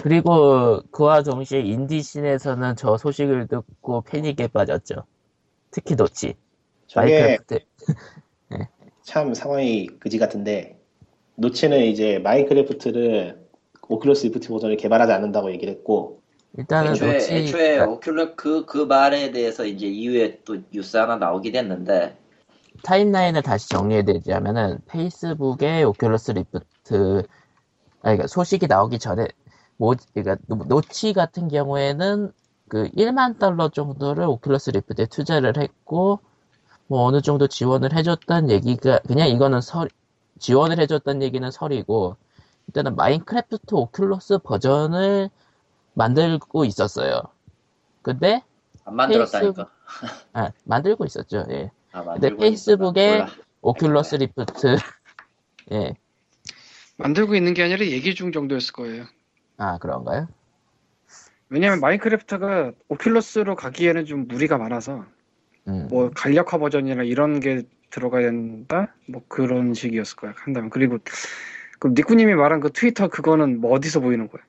그리고 그와 동시에 indie scene에서는 저 소식을 듣고 패닉에 빠졌죠. 특히 노치. 저게 마인크래프트. 참 상황이 그지 같은데 노치는 이제 마인크래프트를 오큘러스 리프트 버전을 개발하지 않는다고 얘기를 했고 일단은 애초에, 노치 애초에 오큘러 그, 그 말에 대해서 이제 이후에 또 뉴스 하나 나오긴 했는데 timeline을 다시 정리해드리자면은 페이스북의 오큘러스 리프트 아니 그러니까 소식이 나오기 전에 뭐 그러니까 노- 노치 같은 경우에는 그 1만 달러 정도를 오큘러스 리프트에 투자를 했고 뭐 어느 정도 지원을 해줬던 얘기가 그냥 이거는 설 지원을 해줬던 얘기는 설이고 일단은 마인크래프트 오큘러스 버전을 만들고 있었어요. 근데 안 만들었다니까. 아, 만들고 있었죠. 예. 아, 근데 만들고 페이스북에 있었다. 몰라. 오큘러스 리프트 예. 만들고 있는 게 아니라 얘기 중 정도였을 거예요. 아 그런가요? 왜냐면 마인크래프트가 오큘러스로 가기에는 좀 무리가 많아서 음. 뭐 간략화 버전이나 이런 게 들어가야 된다? 뭐 그런 식이었을 거야 한다면 그리고 그 니꾸님이 말한 그 트위터 그거는 뭐 어디서 보이는 거야?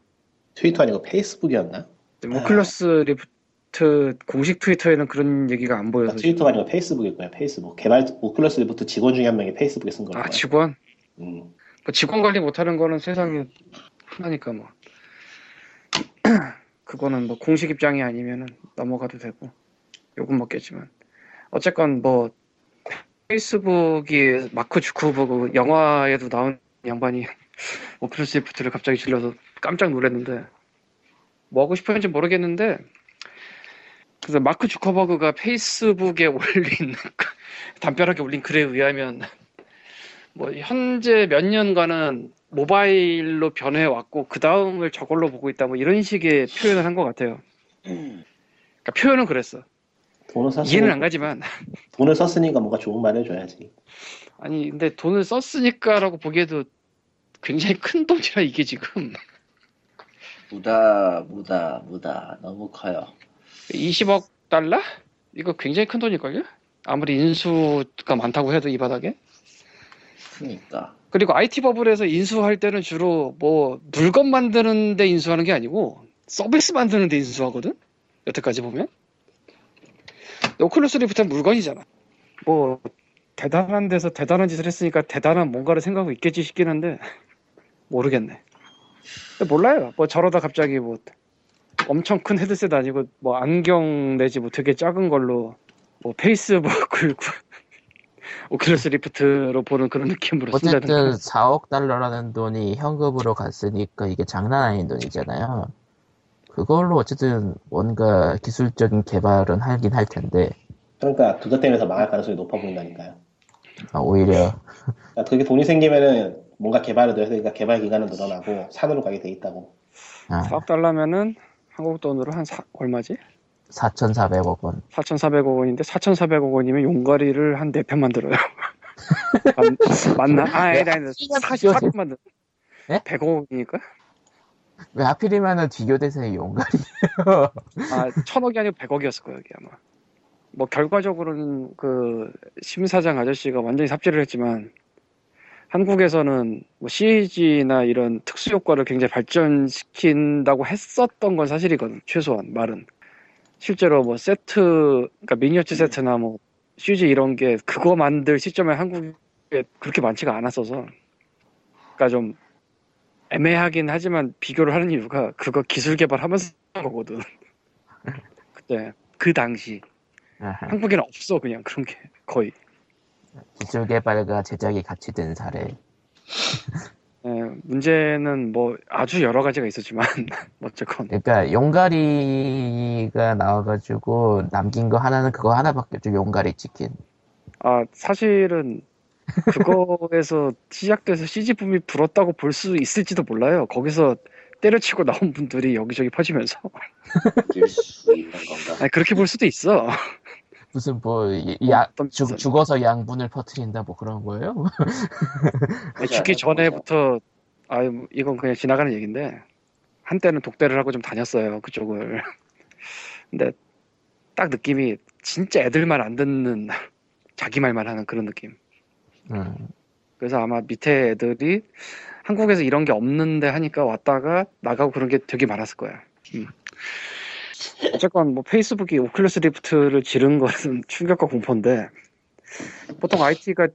트위터 아니고 페이스북이었나? 뭐 오큘러스 리프트 공식 트위터에는 그런 얘기가 안 보여서 아, 트위터가 아니고 페이스북일 거야. 페이스북 개발 오큘러스 리프트 직원 중에 한 명이 페이스북에 쓴 거야. 아 직원 음. 뭐 직원 관리 못하는 거는 세상에 흔하니까 뭐. 그거는 뭐 공식 입장이 아니면은 넘어가도 되고 욕은 먹겠지만. 어쨌건 뭐 페이스북이 마크 주커버그 영화에도 나온 양반이 오큘러스 리프트를 갑자기 질러서 깜짝 놀랐는데 뭐 하고 싶었는지 모르겠는데 그래서 마크 주커버그가 페이스북에 올린 담벼락에 올린 글에 의하면 뭐 현재 몇 년간은 모바일로 변해 왔고 그 다음을 저걸로 보고 있다 뭐 이런 식의 표현을 한 것 같아요. 그러니까 표현은 그랬어. 돈을 썼으니 이해는 안 가지만 돈을 썼으니까 뭔가 좋은 말 해줘야지. 아니 근데 돈을 썼으니까라고 보기에도 굉장히 큰 돈이라 이게 지금 무다 무다 무다 너무 커요. 20억 달러? 이거 굉장히 큰 돈일걸요? 아무리 인수가 많다고 해도 이 바닥에 그러니까. 그리고 IT 버블에서 인수할 때는 주로 뭐 물건 만드는 데 인수하는 게 아니고 서비스 만드는 데 인수하거든? 여태까지 보면? 근데 오클러스 리프트는 물건이잖아. 뭐 대단한 데서 대단한 짓을 했으니까 대단한 뭔가를 생각하고 있겠지 싶긴 한데 모르겠네. 몰라요. 뭐 저러다 갑자기 뭐 엄청 큰 헤드셋 아니고 뭐 안경 내지 뭐 되게 작은 걸로 뭐 페이스북을 구- 오큘러스 리프트로 보는 그런 느낌으로 어쨌든 쓴다든가 4억 달러라는 돈이 현금으로 갔으니까 이게 장난 아닌 돈이잖아요. 그걸로 어쨌든 뭔가 기술적인 개발은 하긴 할 텐데 그러니까 그것 때문에 더 망할 가능성이 높아 보인다니까요. 아, 오히려 그러니까 그게 돈이 생기면은 뭔가 개발을 더 했으니까 개발 기간은 늘어나고 산으로 가게 돼 있다고. 아, 4억 달러면은 한국 돈으로 한 사- 얼마지? 4,400억 원. 4,400억 원인데 4,400억 원이면 용가리를 한 4편 만들어요. 맞, 맞나? 아, 아니, 아니, 아니, 44편 만들. 네? 100억 원이니까? 왜 하필이면은 비교 대상이 용가리? 아, 1000억이 아니고 100억이었을 거예요, 여기 아마. 뭐, 결과적으로는 그, 심사장 아저씨가 완전히 삽질을 했지만, 한국에서는 뭐 CG나 이런 특수 효과를 굉장히 발전시킨다고 했었던 건 사실이거든, 최소한 말은. 실제로 뭐 세트, 그러니까 미니어처 세트나 뭐 CG 이런 게 그거 만들 시점에 한국에 그렇게 많지가 않았어서. 그러니까 좀 애매하긴 하지만 비교를 하는 이유가 그거 기술 개발하면서 한 거거든. 그때 그 당시 아하. 한국에는 없어 그냥 그런 게 거의. 기술 개발과 제작이 같이 된 사례. 예, 문제는 뭐 아주 여러 가지가 있었지만 어쨌건 그러니까 용가리가 나와가지고 남긴 거 하나는 그거 하나밖에 없죠. 용가리 치킨. 아 사실은 그거에서 시작돼서 CG 붐이 불었다고 볼 수 있을지도 몰라요. 거기서 때려치고 나온 분들이 여기저기 퍼지면서? 아니, 그렇게 볼 수도 있어. 무슨 뭐 야, 죽. 죽어서 양분을 퍼뜨린다 뭐 그런 거예요? 아니, 죽기 전에부터 아 이건 그냥 지나가는 얘기인데 한때는 독대를 하고 좀 다녔어요 그쪽을. 근데 딱 느낌이 진짜 애들 말안 듣는 자기 말만 하는 그런 느낌. 음. 그래서 아마 밑에 애들이 한국에서 이런 게 없는데 하니까 왔다가 나가고 그런 게 되게 많았을 거야. 음. 어쨌건 뭐 페이스북이 오큘러스 리프트를 지른 것은 충격과 공포인데 보통 IT가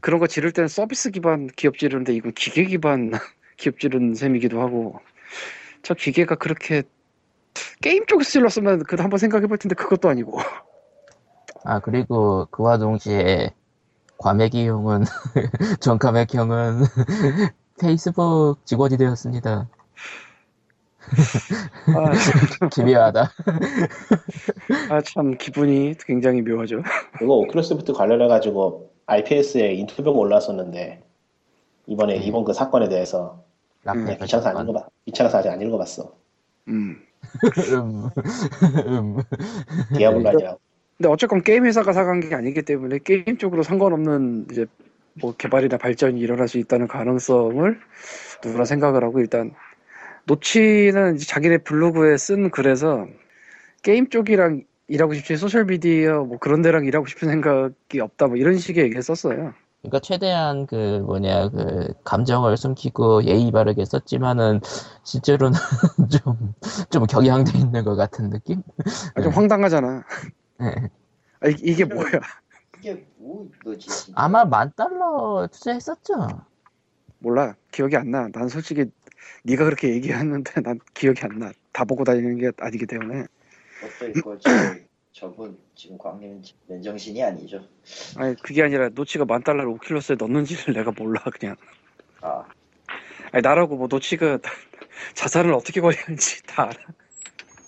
그런 거 지를 때는 서비스 기반 기업 지르는데 이건 기계 기반 기업 지르는 셈이기도 하고 저 기계가 그렇게 게임 쪽에서 질렀으면 그도 한번 생각해 볼 텐데 그것도 아니고 아 그리고 그와 동시에 과메기 형은 전 과메기 형은 페이스북 직원이 되었습니다. 아, 기묘하다. 아, 참 기분이 굉장히 묘하죠. 그거 오큘러스부터 관련해 가지고 RPS에 인터뷰가 올라왔었는데 이번에 네. 이번 그 사건에 대해서 그냥 귀찮아서 안 읽어봤 귀찮아서 아직 안 읽어봤어. 음. 음. 음. 디아블라냐. 근데 어쨌건 게임 회사가 사간 게 아니기 때문에 게임 쪽으로 상관없는 이제 뭐 개발이나 발전이 일어날 수 있다는 가능성을 누구나 생각을 하고 일단 노치는 이제 자기네 블로그에 쓴 글에서 게임 쪽이랑 일하고 싶지 소셜 미디어 뭐 그런 데랑 일하고 싶은 생각이 없다 뭐 이런 식의 얘기를 썼어요. 그러니까 최대한 그 뭐냐 그 감정을 숨기고 예의 바르게 썼지만은 실제로는 좀 좀 경향돼 있는 것 같은 느낌? 아, 좀 황당하잖아. 네. 아, 이, 이게 뭐야? 이게 뭐 뭐지? 아마 만 달러 투자했었죠. 몰라. 기억이 안 나. 난 솔직히 네가 그렇게 얘기했는데 난 기억이 안 나. 다 보고 다니는 게 아니기 때문에. 그것도 있고 저, 저분 지금 광님 맨정신이 아니죠. 아니 그게 아니라 노치가 만 달러를 오킬러스에 넣는지를 내가 몰라 그냥. 아 아니 나라고 뭐 노치가 자산을 어떻게 관리하는지 다 알아.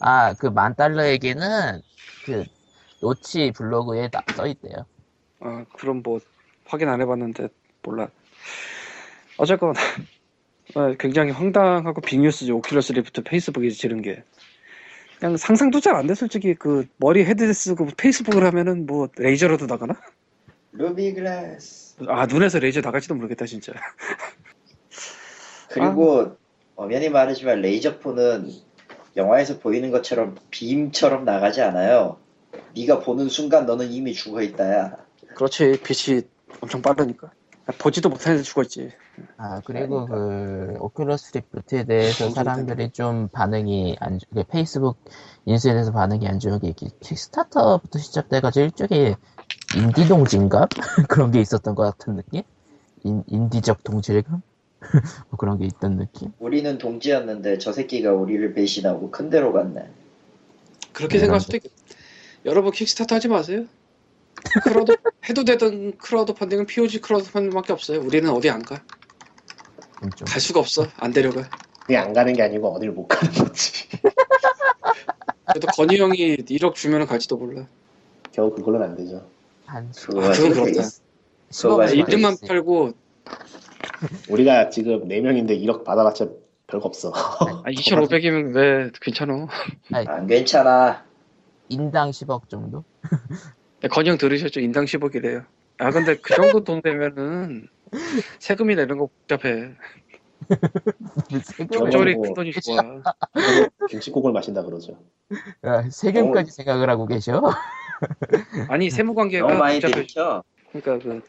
아 그 만 달러에게는 그 노치 블로그에 딱 써있대요. 어, 그럼 뭐 확인 안 해봤는데 몰라. 어쨌건 어, 굉장히 황당하고 빅뉴스죠. 오큘러스 리프트 페이스북에 지른 게. 그냥 상상도 잘 안 돼, 솔직히. 그, 머리 헤드셋 쓰고 페이스북을 하면은 뭐, 레이저로도 나가나? ruby glass. 아, 눈에서 레이저 나갈지도 모르겠다, 진짜. 그리고 엄연히 말하지만 레이저포는 영화에서 보이는 것처럼 빔처럼 나가지 않아요. 네가 보는 순간 너는 이미 죽어 있다야. 그렇지, 빛이 엄청 빠르니까. 보지도 못하는데 죽었지. 아, 그리고 그, 오큘러스 리프트에 대해서 사람들이 좀 반응이 안, 좋- 그 페이스북 인수에 대해서 반응이 안 좋은 게, 이게 킥스타터부터 시작돼가지고 일종의 인디 동지인가? 그런 게 있었던 것 같은 느낌? 인, 인디적 동질감? 뭐 그런 게 있던 느낌? 우리는 동지였는데 저 새끼가 우리를 배신하고 큰 데로 갔네. 그렇게 네, 생각할 수도 있겠다. 여러분 Kickstarter 하지 마세요. 크라우드 해도 되는 크라우드 펀딩은 POG 크라우드 펀딩밖에 없어요. 우리는 어디 안 가. 좀. 갈 수가 없어. 안 데려가. 그냥 안 가는 게 아니고 어딜 못 가는 거지. 그래도 건희 형이 1억 주면은 갈지도 몰라. 겨우 그걸로는 안 되죠. 한 그거 아, 그건 그렇다. 되겠어. 10억 맞아. 1등만 팔고 우리가 지금 4명인데 1억 받아봤자 별거 없어. 아, 2,500이면 왜 괜찮아. 안 괜찮아. 인당 10억 정도? 네, 형 들으셨죠? 인당 10억이래요. 아 근데 그 정도 돈 되면은 세금이 내는 거 복잡해. 뭐- 큰 돈이 좋아. 김치국을 마신다 그러죠. 아, 세금까지 생각을 하고 계셔? 아니 세무 관계가 너무 많이 복잡해. 들이켜. 그러니까 그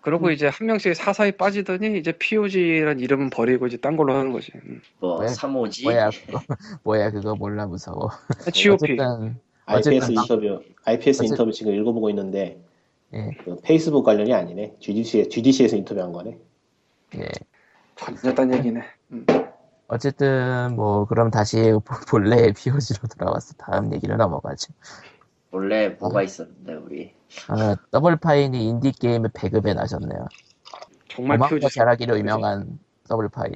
그러고 이제 한 명씩 사사히 빠지더니 이제 POG란 이름은 버리고 이제 딴 걸로 하는 거지. 음. 뭐 왜? 3호지. 뭐야, 그거. 뭐야, 그거 몰라, 무서워. GOP. 어쨌든, IPS 어쨌든 인터뷰, IPS 어쨌- 인터뷰 지금 읽어보고 있는데 예, 그 페이스북 관련이 아니네. GDC, GDC에서 인터뷰한 거네. 예. 완전 딴 얘기네. 음. 어쨌든, 뭐, 그럼 다시 본래의 POG로 돌아와서 다음 얘기로 넘어가죠. 원래 어. 뭐가 있었는데 우리. 아, Double Fine이 인디 게임을 배급에 나섰네요. 정말 POG. 잘하기로 유명한 Double Fine.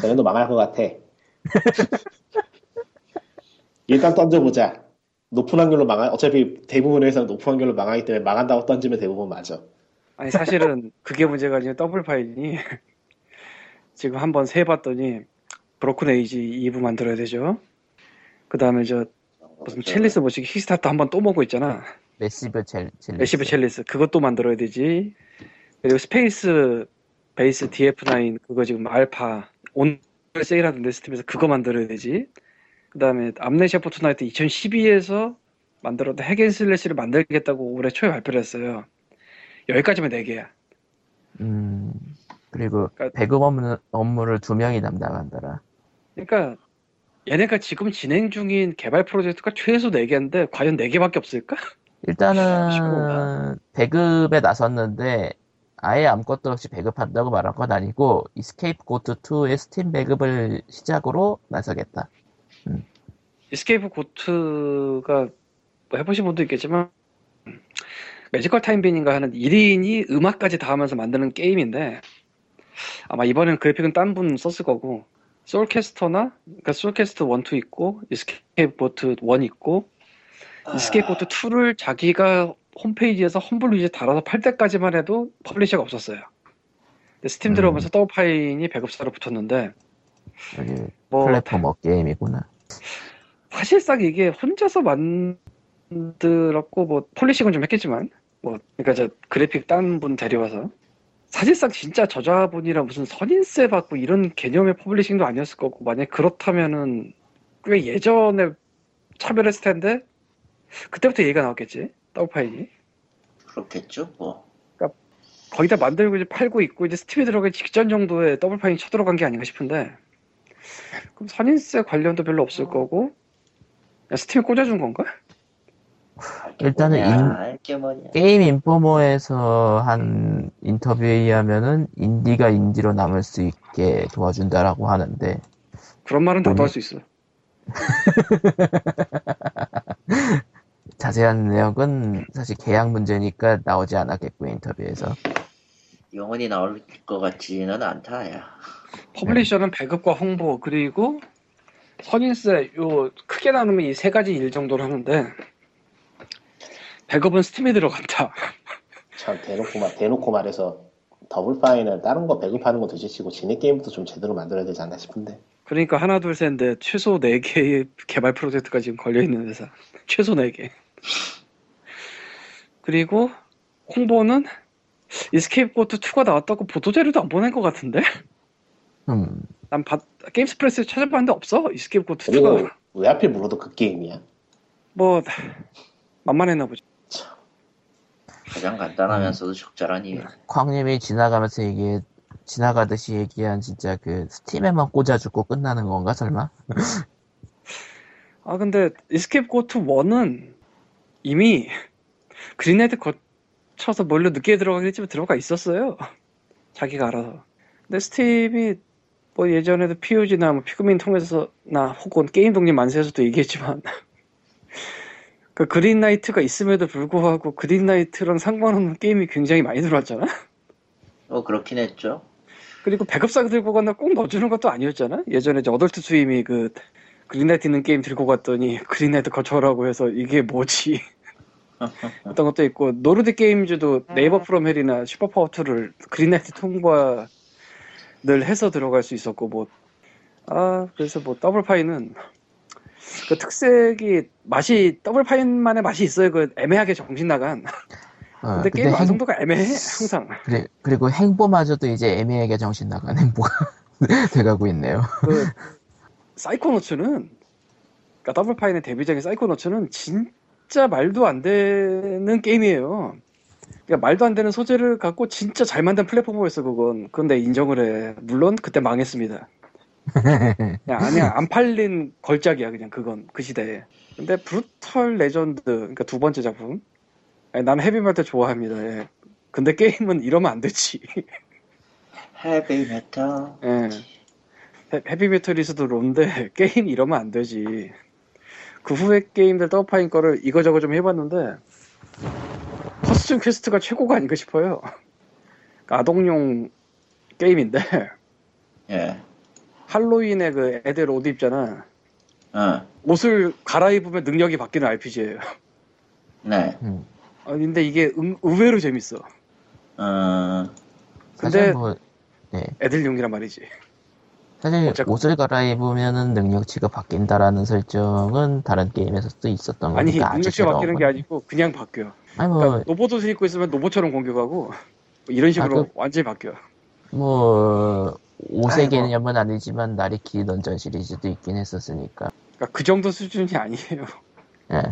쟤네도 망할 것 같아. 일단 던져보자. 높은 확률로 망하, 어차피 대부분의 회사는 높은 확률로 망하기 때문에 망한다고 던지면 대부분 맞아. 아니 사실은 그게 문제가 아니라 Double Fine이 지금 한번 세 봤더니 Broken Age 2부 만들어야 되죠. 그 다음에 저 무슨 Chalice 뭐지 Kickstarter 한번 또 먹고 있잖아. Massive Chal, Chalice. Massive Chalice 그것도 만들어야 되지. 그리고 Spacebase DF9 그거 지금 알파 오늘 세일하는데 Steam에서 그거 만들어야 되지. 그 다음에 Amnesia Fortnight 2012에서 만들었던 Hack 'n' Slash를 만들겠다고 올해 초에 발표를 했어요. 여기까지면 4개야. 음, 그리고 그러니까- 배급 업무, 업무를 두 명이 담당한다라. 그러니까 얘네가 지금 진행 중인 개발 프로젝트가 최소 4개인데 과연 4개밖에 없을까? 일단은. 배급에 나섰는데 아예 아무것도 없이 배급한다고 말한 건 아니고 Escape Goat 2의 스팀 배급을 시작으로 나서겠다. Escape Goat가 뭐 해보신 분도 있겠지만 MagicalTimeBean인가 하는 1인이 음악까지 다 하면서 만드는 게임인데 아마 이번엔 그래픽은 딴 분 썼을 거고 Soulcaster나 그러니까 Soulcaster 1, 2 있고 Escape Goat 1 있고 Escape Goat 2를 자기가 홈페이지에서 험블 위주에 달아서 팔 때까지만 해도 publisher가 없었어요. 스팀 음. 들어오면서 Double Fine이 배급사로 붙었는데 뭐 platformer 게임이구나. 사실상 이게 혼자서 만들었고 뭐 polishing은 좀 했겠지만 뭐 그러니까 저 그래픽 딴 분 데려와서 사실상 진짜 저자분이라 무슨 선인세 받고 이런 개념의 publishing도 아니었을 거고 만약 그렇다면은 꽤 예전에 차별했을 텐데 그때부터 얘기가 나왔겠지 Double Fine이 그렇겠죠. 뭐. 거의 다 만들고 이제 팔고 있고 이제 Steam에 들어가기 직전 정도에 Double Fine이 쳐들어간 게 아닌가 싶은데 그럼 선인세 관련도 별로 없을 거고 그냥 Steam에 꽂아준 건가? 일단은 인-. Game Informer에서 한 인터뷰에 의하면은 인디가 인디로 남을 수 있게 도와준다라고 하는데 그런 말은 나도? 할 수 있어. 자세한 내용은 사실 계약 문제니까 나오지 않았겠고 인터뷰에서 영원히 나올 것 같지는 않다, 야. publisher는 배급과 홍보 그리고 선인세 요 크게 나누면 이 세 가지 일 정도를 하는데 배급은 Steam에 들어간다. 참 대놓고 말 대놓고 말해서 Double Fine은 다른 거 배급하는 거 드시고 지네 게임부터 좀 제대로 만들어야 되지 않나 싶은데. 그러니까 하나 둘 셋인데 최소 4 개의 개발 프로젝트가 지금 걸려 있는 회사 최소 4 개 그리고 홍보는 Escape Goat 2가 나왔다고 보도 자료도 안 보낸 것 같은데? 음, 난 바, Games Press에 찾아봤는데 없어? Escape Goat 2가. 왜 하필 물어도 그 게임이야? 뭐 만만했나 보지. 가장 간단하면서도 적절한 이유. 광님이 지나가면서 얘기 지나가듯이 얘기한 진짜 그 Steam에만 꽂아주고 끝나는 건가 설마? 아 근데 Escape Goat 1은 이미 Greenlight 거쳐서 뭘로 늦게 들어가긴 했지만 들어가 있었어요. 자기가 알아서. 근데 Steam이 뭐 예전에도 POG나 뭐 피그민 통해서나 혹은 게임 독립 만세에서도 얘기했지만 그 Greenlight가 있음에도 불구하고 Greenlight랑 상관없는 게임이 굉장히 많이 들어왔잖아? 뭐 그렇긴 했죠. 그리고 배급사가 들고 간다 꼭 넣어주는 것도 아니었잖아? 예전에 이제 Adult Swim이 그 Greenlight 있는 게임 들고 갔더니 Greenlight 거쳐라고 해서 이게 뭐지? 어떤 것도 있고 노르드 게임즈도 네이버 프롬 헬이나 슈퍼파워2를 그린라이트 통과 를 해서 들어갈 수 있었고 뭐 아 그래서 뭐 Double Fine은 그 특색이 맛이 더블파이만의 맛이 있어요 그 애매하게 정신 나간 어, 근데 게임 행- 완성도가 애매해 항상 그래, 그리고 행보마저도 이제 애매하게 정신 나간 행보가 돼가고 있네요. 그 사이코노츠는 그러니까 더블파이의 데뷔작인 사이코노츠는 진짜 말도 안 되는 게임이에요. 그러니까 말도 안 되는 소재를 갖고 진짜 잘 만든 platformer였어 그건. 내 인정을 해. 물론 그때 망했습니다. 그냥 아니야 안 팔린 걸작이야 그냥 그건 그 시대에. 근데 Brutal Legend 그러니까 두 번째 작품. 아니, 난 헤비메탈 좋아합니다. 예. 근데 게임은 이러면 안 되지. 헤비 메탈. 예. 헤- 헤비메탈리스도 론데 게임 이러면 안 되지. 그 후에 게임들 Double Fine 거를 이거저거 좀 해봤는데 Costume Quest가 최고가 아닌가 싶어요. 아동용 게임인데 예. 할로윈에 그 애들 옷 입잖아. 어. 옷을 갈아입으면 능력이 바뀌는 RPG예요. 네. 음, 근데 이게 응- 의외로 재밌어. 어. 근데 뭐 애들용이란 말이지. 사실 어쨌건. 옷을 갈아입으면은 능력치가 바뀐다라는 설정은 다른 게임에서도 있었던 아니 거니까 아주 능력치가 바뀌는 게 건. 아니고 그냥 바뀌어. 아니 뭐, 그러니까 로봇 옷을 입고 있으면 로봇처럼 공격하고 뭐 이런 식으로 아, 그- 완전히 바뀌어. 뭐 옷의 아이고. 개념은 아니지만 나리 키 던전 시리즈도 있긴 했었으니까. 그러니까 그 정도 수준이 아니에요. 예.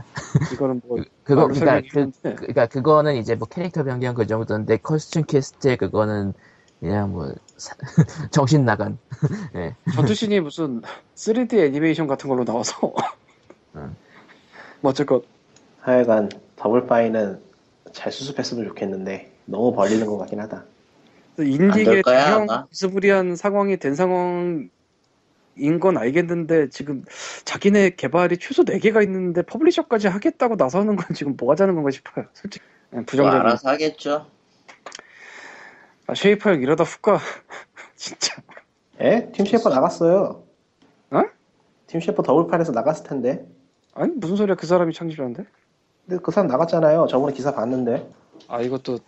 이거는 뭐 그거 말로 그러니까 그, 설명했는데 그러니까 그거는 이제 뭐 캐릭터 변경 그 정도인데 Costume Quest에 그거는 그냥 뭐 사- 정신 나간 전투신이 무슨 3D 애니메이션 같은 걸로 나와서 응. 뭐 어쨌건 하여간 Double Fine은 잘 수습했으면 좋겠는데 너무 벌리는 것 같긴 하다. 인디계. 비스무리한 상황이 된 상황인 건 알겠는데 지금 자기네 개발이 최소 4개가 있는데 publisher까지 하겠다고 나서는 건 지금 뭐 하자는 건가 싶어요. 솔직히 예, 뭐 부정적인 알아서 하겠죠. 아, 쉐이퍼 형 이러다 훅 가. 진짜 에? 팀 셰퍼 나갔어요. 어? 팀 셰퍼 Double Fine에서 나갔을 텐데. 아니 무슨 소리야 그 사람이 창조자인데? 근데 그 사람 나갔잖아요. 저번에 기사 봤는데. 아 이것도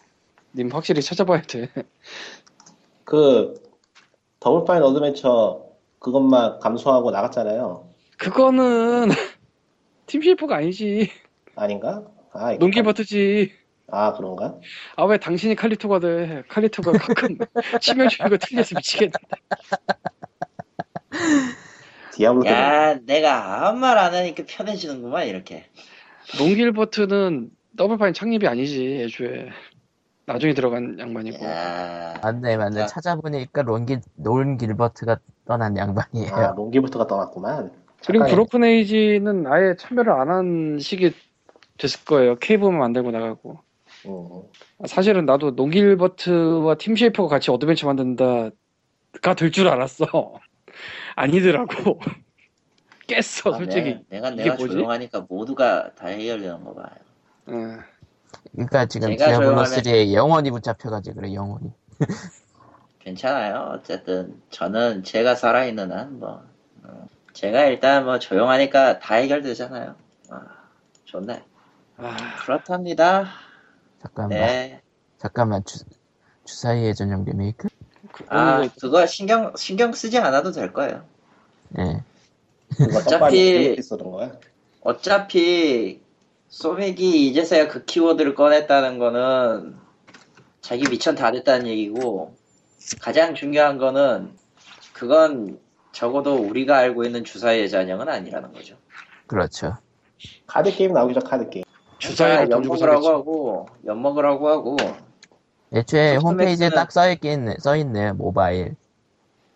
님 확실히 찾아봐야 돼. 그 더블파인 어드벤처 그것만 감수하고 나갔잖아요. 그거는 팀 쉐이퍼가 아니지. 아닌가? 아, 이거 논기버트지. 아 그런가? 아 왜 당신이 칼리토가 돼? 칼리토가 가끔 치명적이고 틀려서 미치겠네. 디아블로. 야, 내가 아무 말 안 하니까 편해지는구만 이렇게. 론 길버트는 Double Fine 창립이 아니지 애초에 나중에 들어간 양반이고 야, 맞네 맞네 아. 찾아보니까 론 길, 론 길버트가 떠난 양반이에요. 아 론 길버트가 떠났구만. 그리고. Broken Age는 아예 참여를 안 한 식이 됐을 거예요 Cave만 만들고 나가고 음. 사실은 나도 론 길버트와 팀 쉐이퍼가 같이 어드벤처 만든다가 될 줄 알았어 아니더라고 깼어 아, 솔직히 내가 내가, 이게 내가 뭐지? 조용하니까 모두가 다 해결되는 거 봐요. 예. 그러니까 지금 제가 디아블로 조용하면- 3에 영원히 붙잡혀가지고 그래 영원히. 괜찮아요. 어쨌든 저는 제가 살아있는 한 뭐. 어, 제가 일단 뭐 조용하니까 다 해결되잖아요. 아, 좋네. 아, 그렇답니다. 잠깐만 네. 잠깐만 주, 주사위의 전용 리메이크? 아 그- 그거 신경 신경 쓰지 않아도 될 거예요. 예. 그거 어차피-. 어차피 소맥이 이제서야 그 키워드를 꺼냈다는 거는 자기 미천 다 됐다는 얘기고 가장 중요한 거는 그건 적어도 우리가 알고 있는 주사위의 잔영은 아니라는 거죠. 그렇죠. 카드 게임 나오기 전 카드 게임. 주사위를 돈 주고 엿먹으라고 사겠지. 하고 엿먹으라고 하고 애초에 컴퓨터 홈페이지에 딱 써있긴, 써있네요, 모바일.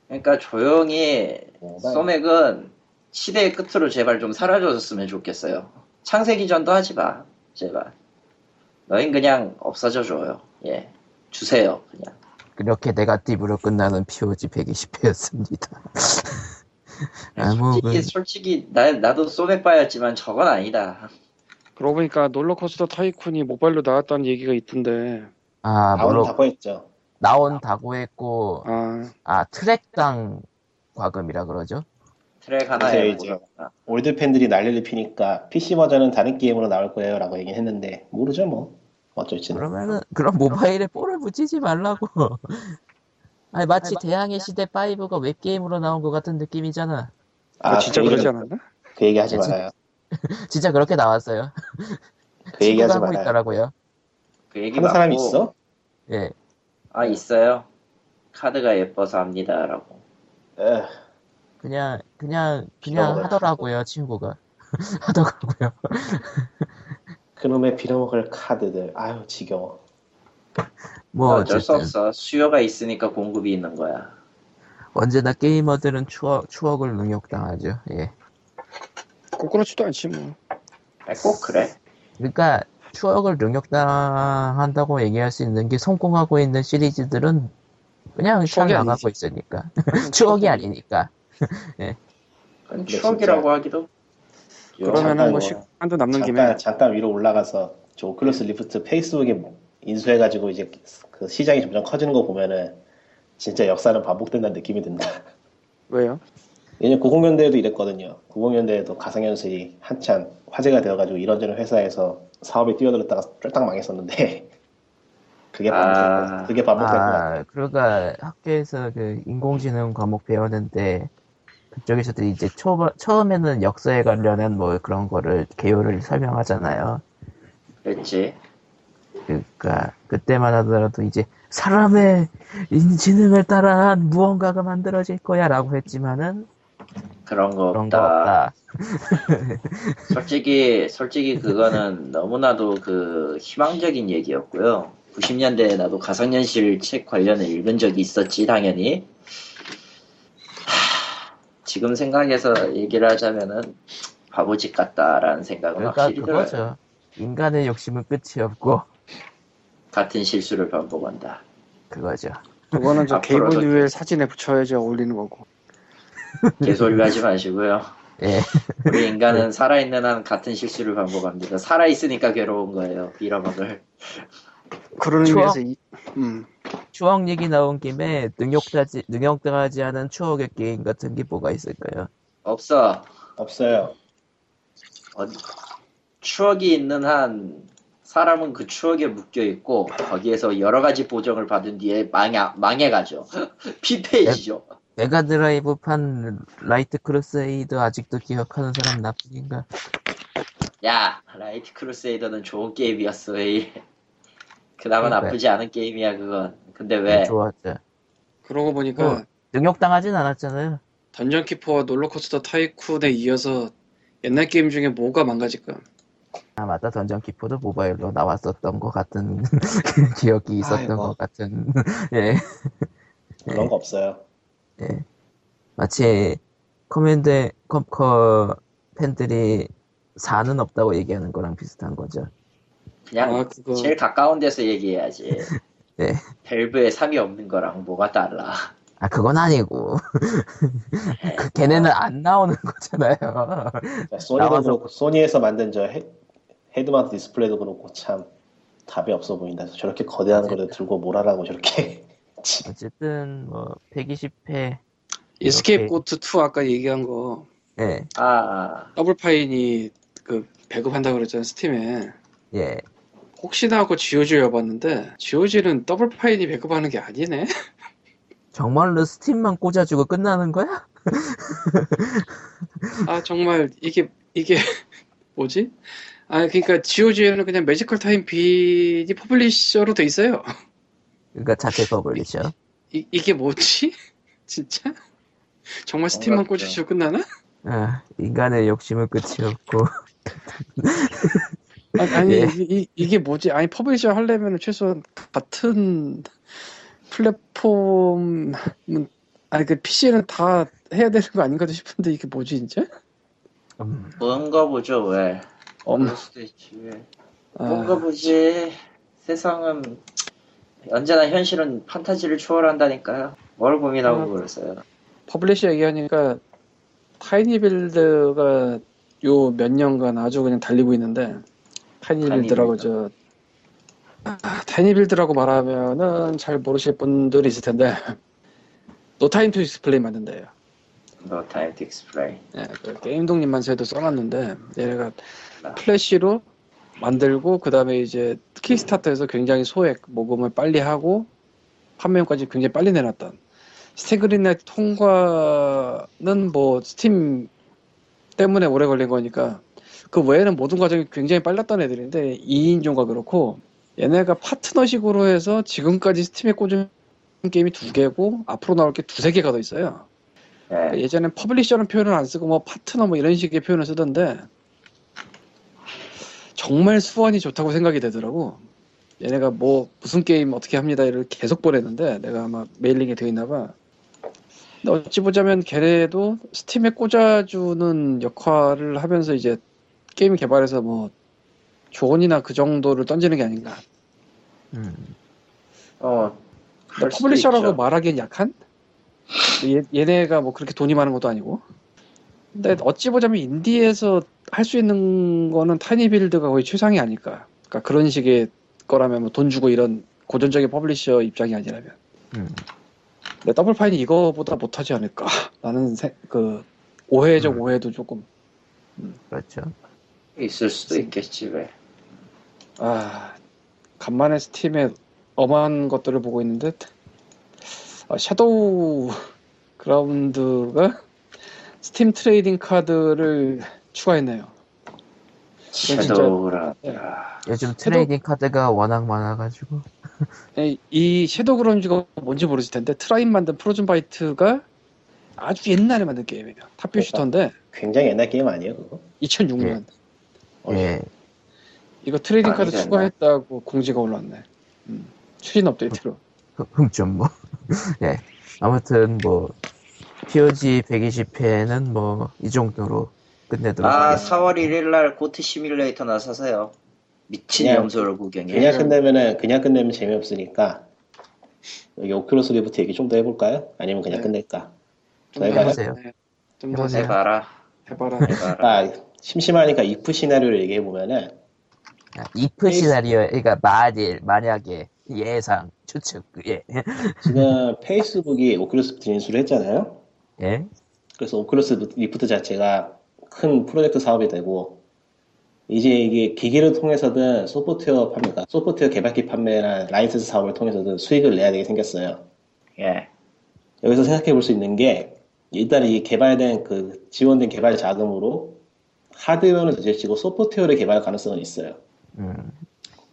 그러니까 조용히 모바일. 소맥은 시대의 끝으로 제발 좀 사라져줬으면 좋겠어요. 창세기 전도 하지 마, 제발. 너흰 그냥 없어져 줘요. 예, 주세요, 그냥. 그렇게 네가티브로 끝나는 POG 120회였습니다. 아, 뭐, 솔직히 그, 솔직히 나 나도 소맥 바였지만 저건 아니다. 그러고 보니까 RollerCoaster Tycoon이 모바일로 나왔다는 얘기가 있던데 아, 나온 물론, 다고 했죠. 나온 다고 했고, 아 아, 트랙당 과금이라 그러죠? 트랙 하나에 이제 뭐가 old 팬들이 난리를 피니까 PC 버전은 다른 게임으로 나올 거예요라고 얘기는 했는데 모르죠 뭐. 어쩔지는. 그러면은, 그럼 모바일에 4를 붙이지 말라고. 아니, 마치 대항해 시대 5가 웹 게임으로 나온 것 같은 느낌이잖아. 아, 진짜 그 그러지 않았나? 그 얘기 하지 예, 진- 말아요. 진짜 그렇게 나왔어요. 그 얘기 하지 친구가 하고 말아요. 있더라고요. 그 얘기 하는 사람이 맞고, 있어? 예. 아 있어요. 카드가 예뻐서 합니다라고. 에, 그냥, 그냥, 그냥. 하더라고요, 친구가. 하더라고요. 그놈의 빌어먹을 카드들. 아유 지겨워. 뭐, 어쩔 수 어쨌든. 없어. 수요가 있으니까 공급이 있는 거야. 언제나 게이머들은 추억, 추억을 능욕당하죠. 예. 꼭 그렇지도 않지 뭐 아, 꼭 그래. 그러니까 추억을 능욕당한다고 얘기할 수 있는 게 성공하고 있는 시리즈들은 그냥 잘 추억이 나가고. 있으니까 추억이 아니니까 근데 추억이라고 하기도. 그러면은 잠깐 뭐뭐 시간도 남는 김에 잠깐 잠깐 위로 올라가서 저 오클러스 리프트 페이스북에 인수해가지고 이제 그 시장이 점점 커지는 거 보면은 진짜 역사는 반복된다는 느낌이 든다. 왜요? 예전 90년대에도 이랬거든요. 90년대에도 가상현실이 한참 화제가 되어가지고 이런저런 회사에서 사업에 뛰어들었다가 쫄딱 망했었는데 그게 반복될 아. 거 그게 반복될 것 같아. 아 그러니까 학교에서 그 인공지능 과목 배웠는데 그쪽에서도 이제 초, 처음에는 역사에 관련한 뭐 그런 거를 개요를 설명하잖아요 그랬지. 그러니까 그때만 하더라도 이제 사람의 인지능을 따라한 무언가가 만들어질 거야 라고 했지만은 그런 거 그런 거 없다. 없다 솔직히 솔직히 그거는 너무나도 그 희망적인 얘기였고요. 90년대에 나도 가상현실 책 관련을 읽은 적이 있었지 당연히. 하, 지금 생각해서 얘기를 하자면은 바보짓 같다라는 생각은 그러니까 확실히 들어요. 그거죠 인간의 욕심은 끝이 없고 같은 실수를 반복한다. 그거죠 그거는 저 게이블 뉴엘 사진에 붙여야지 어울리는 거고 개소리 하지 마시고요. 예 우리 인간은 살아있는 한 같은 실수를 반복합니다. 살아있으니까 괴로운 거예요. 빌어먹을. 그런 추억? 의미에서 이, 음, 추억 얘기 나온 김에 능욕하지 능욕당하지 않은 추억의 게임 같은 게 뭐가 있을까요? 없어. 없어요. 어디- 추억이 있는 한 사람은 그 추억에 묶여 있고 거기에서 여러 가지 보정을 받은 뒤에 망해 망해가죠. 피폐해지죠. Mega Drive판 Light Crusade 아직도 기억하는 사람 나뿐인가? 야 Light Crusader는 좋은 게임이었어. 왜 그나마 그러니까요. 나쁘지 않은 게임이야 그건. 근데 왜? 좋았죠. 그러고 보니까 어. 능욕당하진 않았잖아요. Dungeon Keeper와 RollerCoaster Tycoon에 이어서 옛날 게임 중에 뭐가 망가질까? 아 맞다 Dungeon Keeper도 모바일로 나왔었던 것 같은 기억이 있었던 아이고. 것 같은 예, 그런 거 없어요. 예. 마치 Command Conquer 팬들이 4는 없다고 얘기하는 거랑 비슷한 거죠. 그냥 아 그거 제일 가까운 데서 얘기해야지. 네. Valve에 3이 없는 거랑 뭐가 달라. 아 그건 아니고 그 걔네는 안 나오는 거잖아요. 그러니까 소니도 나와서- 그렇고 소니에서 만든 저 헤, head mount display도 그렇고 참 답이 없어 보인다. 저렇게 거대한 어쨌든. 거를 들고 뭘 하라고 저렇게. 어쨌든 뭐 120회 Escape 이렇게- Goat 2 아까 얘기한 거 예, 아, Double Fine이 그 배급한다 그랬잖아 Steam에 예. 혹시나 하고 GOG 열어봤는데 GOG는 Double Fine이 배급하는 게 아니네. 정말로 Steam만 꽂아주고 끝나는 거야? 아 정말 이게 이게 뭐지? 아 그러니까 GOG에는 그냥 MagicalTimeBean이 publisher로 돼 있어요. 그러니까 자체 publisher. 이, 이게 뭐지? 진짜? 정말 Steam만 꽂으시고 끝나나? 아, 인간의 욕심은 끝이 없고. 아니, 아니 예. 이, 이, 게 뭐지? 아니 publisher 하려면 최소한 같은 플랫폼은 아니 그 PC는 다 해야 되는 거 아닌가 싶은데 이게 뭐지 진짜? 음, 뭔가 보죠 왜 엄, 그럴 수도 있지 왜 아, 뭔가 보지 세상은 언제나 현실은 판타지를 초월한다니까요 뭘 고민하고 아. 그러세요 publisher 얘기하니까 tinyBuild가 요 몇 년간 아주 그냥 달리고 있는데 tinyBuild라고 저 아, tinyBuild라고 말하면은 잘 모르실 분들이 있을 텐데 No Time to Explain 만든 데요. No Time to Explain 예, 그 게임독립만세도 써놨는데 얘네가 아. Flash로 만들고 그 다음에 이제 킥스타터에서 굉장히 소액 모금을 빨리 하고 판매용까지 굉장히 빨리 내놨던 스팀 Greenlight 통과는 뭐 스팀 때문에 오래 걸린 거니까 그 외에는 모든 과정이 굉장히 빨랐던 애들인데 2인조가 그렇고 얘네가 파트너식으로 해서 지금까지 스팀에 꽂은 게임이 두 개고 앞으로 나올 게 두세 개가 더 있어요. 예. 예전엔 publisher라는 표현을 안 쓰고 뭐 파트너 뭐 이런 식의 표현을 쓰던데 정말 수완이 좋다고 생각이 되더라고. 얘네가 뭐 무슨 게임 어떻게 합니다 이를 계속 보냈는데 내가 아마 mailing에 되어 있나 봐. 근데 어찌 보자면 걔네도 스팀에 꽂아주는 역할을 하면서 이제 게임 개발에서 뭐 조언이나 그 정도를 던지는 게 아닌가. 음. 어 publisher라고. 말하기엔 약한? 얘, 얘네가 뭐 그렇게 돈이 많은 것도 아니고. 근데 어찌 보자면 인디에서 할 수 있는 거는 tinyBuild가 거의 최상이 아닐까. 그러니까 그런 식의 거라면 뭐 돈 주고 이런 고전적인 publisher 입장이 아니라면. 음. 근데 Double Fine이 이거보다 못하지 않을까. 라는 세- 그 오해적 음. 오해도 조금. 그렇죠. 있을 수도 있겠지 왜 아 간만에 스팀에 엄한 것들을 보고 있는데 아, Shadowgrounds가 스팀 trading 카드를 추가했네요. Shadow라 예. 아, 요즘 trading 카드가 워낙 많아가지고. 이- 이 Shadowgrounds가 뭔지 모르실 텐데 Trine 만든 Frozenbyte가 아주 옛날에 만든 게임이에요. top view shooter인데 굉장히 옛날 게임 아니에요 그거? 2006년 어, 예. 이거 trading 카드. 추가했다고 공지가 올라왔네. 음, 추진 업데이트로. 흠 좀 뭐. 예. 아무튼 뭐 POG 120회는 뭐 이 정도로 끝내도록 아 하겠습니다. 4월 1일날 Goat Simulator나 사세요 미친 그냥- 염소를 구경해 그냥 끝내면은 그냥 끝내면 재미없으니까 여기 Oculus Rift 얘기 좀 더 해볼까요? 아니면 그냥 네. 끝낼까? 좀. 해보세요. 네, 좀더 해보세요. 해봐라 해봐라. 해봐라 아 심심하니까 if 시나리오를 얘기해 보면은 아, if 시나리오, 그러니까 만일, 만약에, 예상, 추측, 예. 지금 페이스북이 Oculus Rift 인수를 했잖아요. 예? 그래서 Oculus Rift 자체가 큰 프로젝트 사업이 되고 이제 이게 기기를 통해서든 소프트웨어 판매 가 소프트웨어 개발기 판매나 라이센스 사업을 통해서든 수익을 내야 되게 생겼어요. 예 여기서 생각해 볼 수 있는 게 일단 이 개발된 그 지원된 개발 자금으로 하드웨어는 제치고 소프트웨어를 개발할 가능성은 있어요. 음.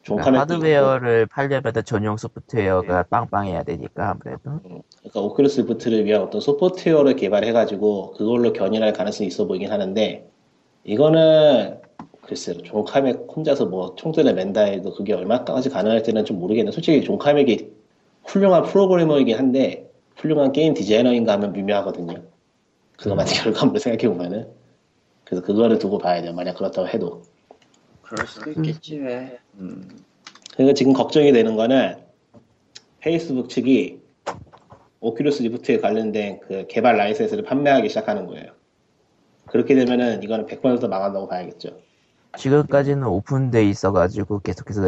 존 카맥 하드웨어를 팔려면 전용 소프트웨어가 빵빵해야 되니까, 아무래도. 그러니까 Oculus Rift를 위한 어떤 소프트웨어를 개발해가지고 그걸로 견인할 가능성이 있어 보이긴 하는데 이거는 글쎄요 존 카맥 혼자서 뭐 총대를 맨다 해도 그게 얼마까지 가능할지는 좀 모르겠는데 솔직히 존 카맥이 훌륭한 프로그래머이긴 한데 훌륭한 게임 디자이너인가 하면 미묘하거든요. 그거만 결과물을 생각해 보면은. 그래서 그거를 두고 봐야 돼요. 만약 그렇다고 해도 그럴 수도 있겠지 왜 음. 그러니까 지금 걱정이 되는 거는 페이스북 측이 Oculus Rift에 관련된 그 개발 라이센스를 판매하기 시작하는 거예요. 그렇게 되면은 이거는 100% 망한다고 봐야겠죠. 지금까지는 오픈돼 있어가지고 계속해서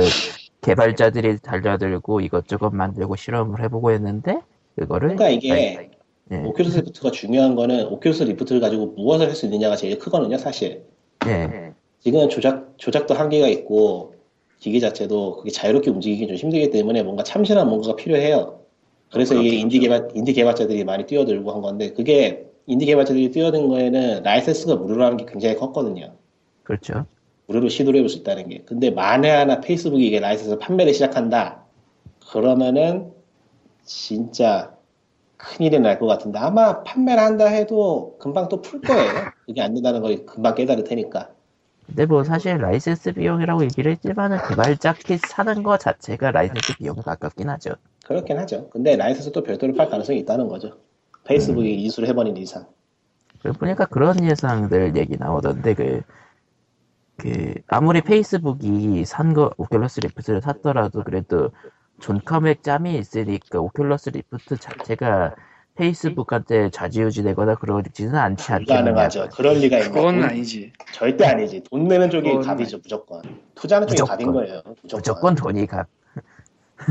개발자들이 달려들고 이것저것 만들고 실험을 해보고 했는데, 그거를. 그러니까 이게 예. Oculus Rift가 중요한 거는 Oculus Rift를 가지고 무엇을 할 수 있느냐가 제일 크거든요, 사실. 예. 지금 조작, 조작도 한계가 있고, 기계 자체도 그게 자유롭게 움직이기 좀 힘들기 때문에 뭔가 참신한 뭔가가 필요해요. 그래서 이게. 인디 개발 인디 개발자들이 많이 뛰어들고 한 건데 그게 인디 개발자들이 뛰어든 거에는 라이센스가 무료라는 게 굉장히 컸거든요. 그렇죠. 무료로 시도를 해볼 수 있다는 게. 근데 만에 하나 페이스북이 이게 라이센스 판매를 시작한다. 그러면은 진짜 큰일이 날 것 같은데 아마 판매를 한다 해도 금방 또 풀 거예요. 그게 안 된다는 걸 금방 깨달을 테니까. 근데 뭐 사실 라이센스 비용이라고 얘기를 했지만은 개발자 킷 사는 거 자체가 라이센스 비용 가깝긴 하죠. 그렇긴 하죠. 근데 라이센스 또 별도로 팔 가능성이 있다는 거죠. 페이스북이 인수를 해버린 이상. 보니까 그런 예상들 얘기 나오던데 그, 그 아무리 페이스북이 산 거 Oculus Rift를 샀더라도 그래도 존 카맥 짬이 있으니까 Oculus Rift 자체가 페이스북한테 좌지우지 되거나 그러지는 않지 않겠느냐. 불가능하죠. 그럴 리가 있나? 그건 돈- 아니지. 절대 아니지. 돈 내는 쪽이 그건 갑이죠, 무조건. 투자는 쪽이 무조건. 갑인 거예요. 무조건. 무조건 돈이 가.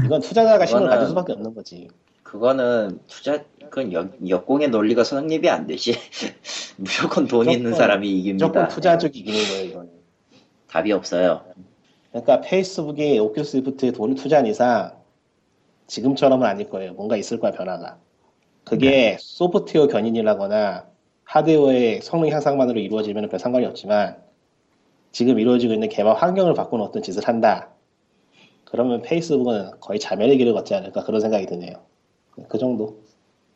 이건 투자자가 그거는- 가질 수밖에 없는 거지. 그거는 투자 그건 역, 역공의 논리가 성립이 안 되지. 무조건 돈 있는 무조건- 사람이 이깁니다. 무조건 투자 쪽이 이기는 거예요, 이거는. 답이 없어요. 그러니까 페이스북이 Oculus Rift에 돈을 투자한 이상 지금처럼은 아닐 거예요. 뭔가 있을 거야 변화가. 그게 소프트웨어 견인이라거나 하드웨어의 성능 향상만으로 이루어지면 별 상관이 없지만 지금 이루어지고 있는 개발 환경을 바꾸는 어떤 짓을 한다. 그러면 페이스북은 거의 자멸의 길을 걷지 않을까 그런 생각이 드네요. 그 정도.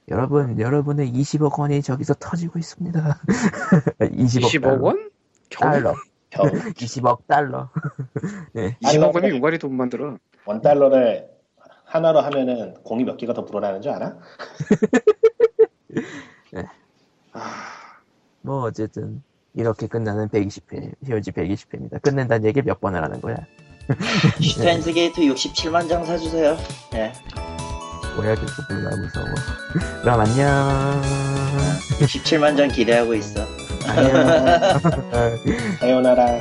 여러분, 여러분의 20억 원이 저기서 터지고 있습니다. 20억, 20억 원? 달러. 겨우 20억 달러. 네. 20억 원이 용가리 돈 만들어. 원 달러를 하나로 하면은 공이 몇 개가 더 불어나는 줄 알아? 뭐 어쨌든 이렇게 끝나는 120회, 히어지 120회입니다. 끝낸다는 얘기 몇 번을 하는 거야? 슈타인즈 게이트 67만 장 사주세요. 예. 뭐야 계속 몰라 무서워. 그럼 안녕. 67만 장 기대하고 있어. 안녕. 사요나라.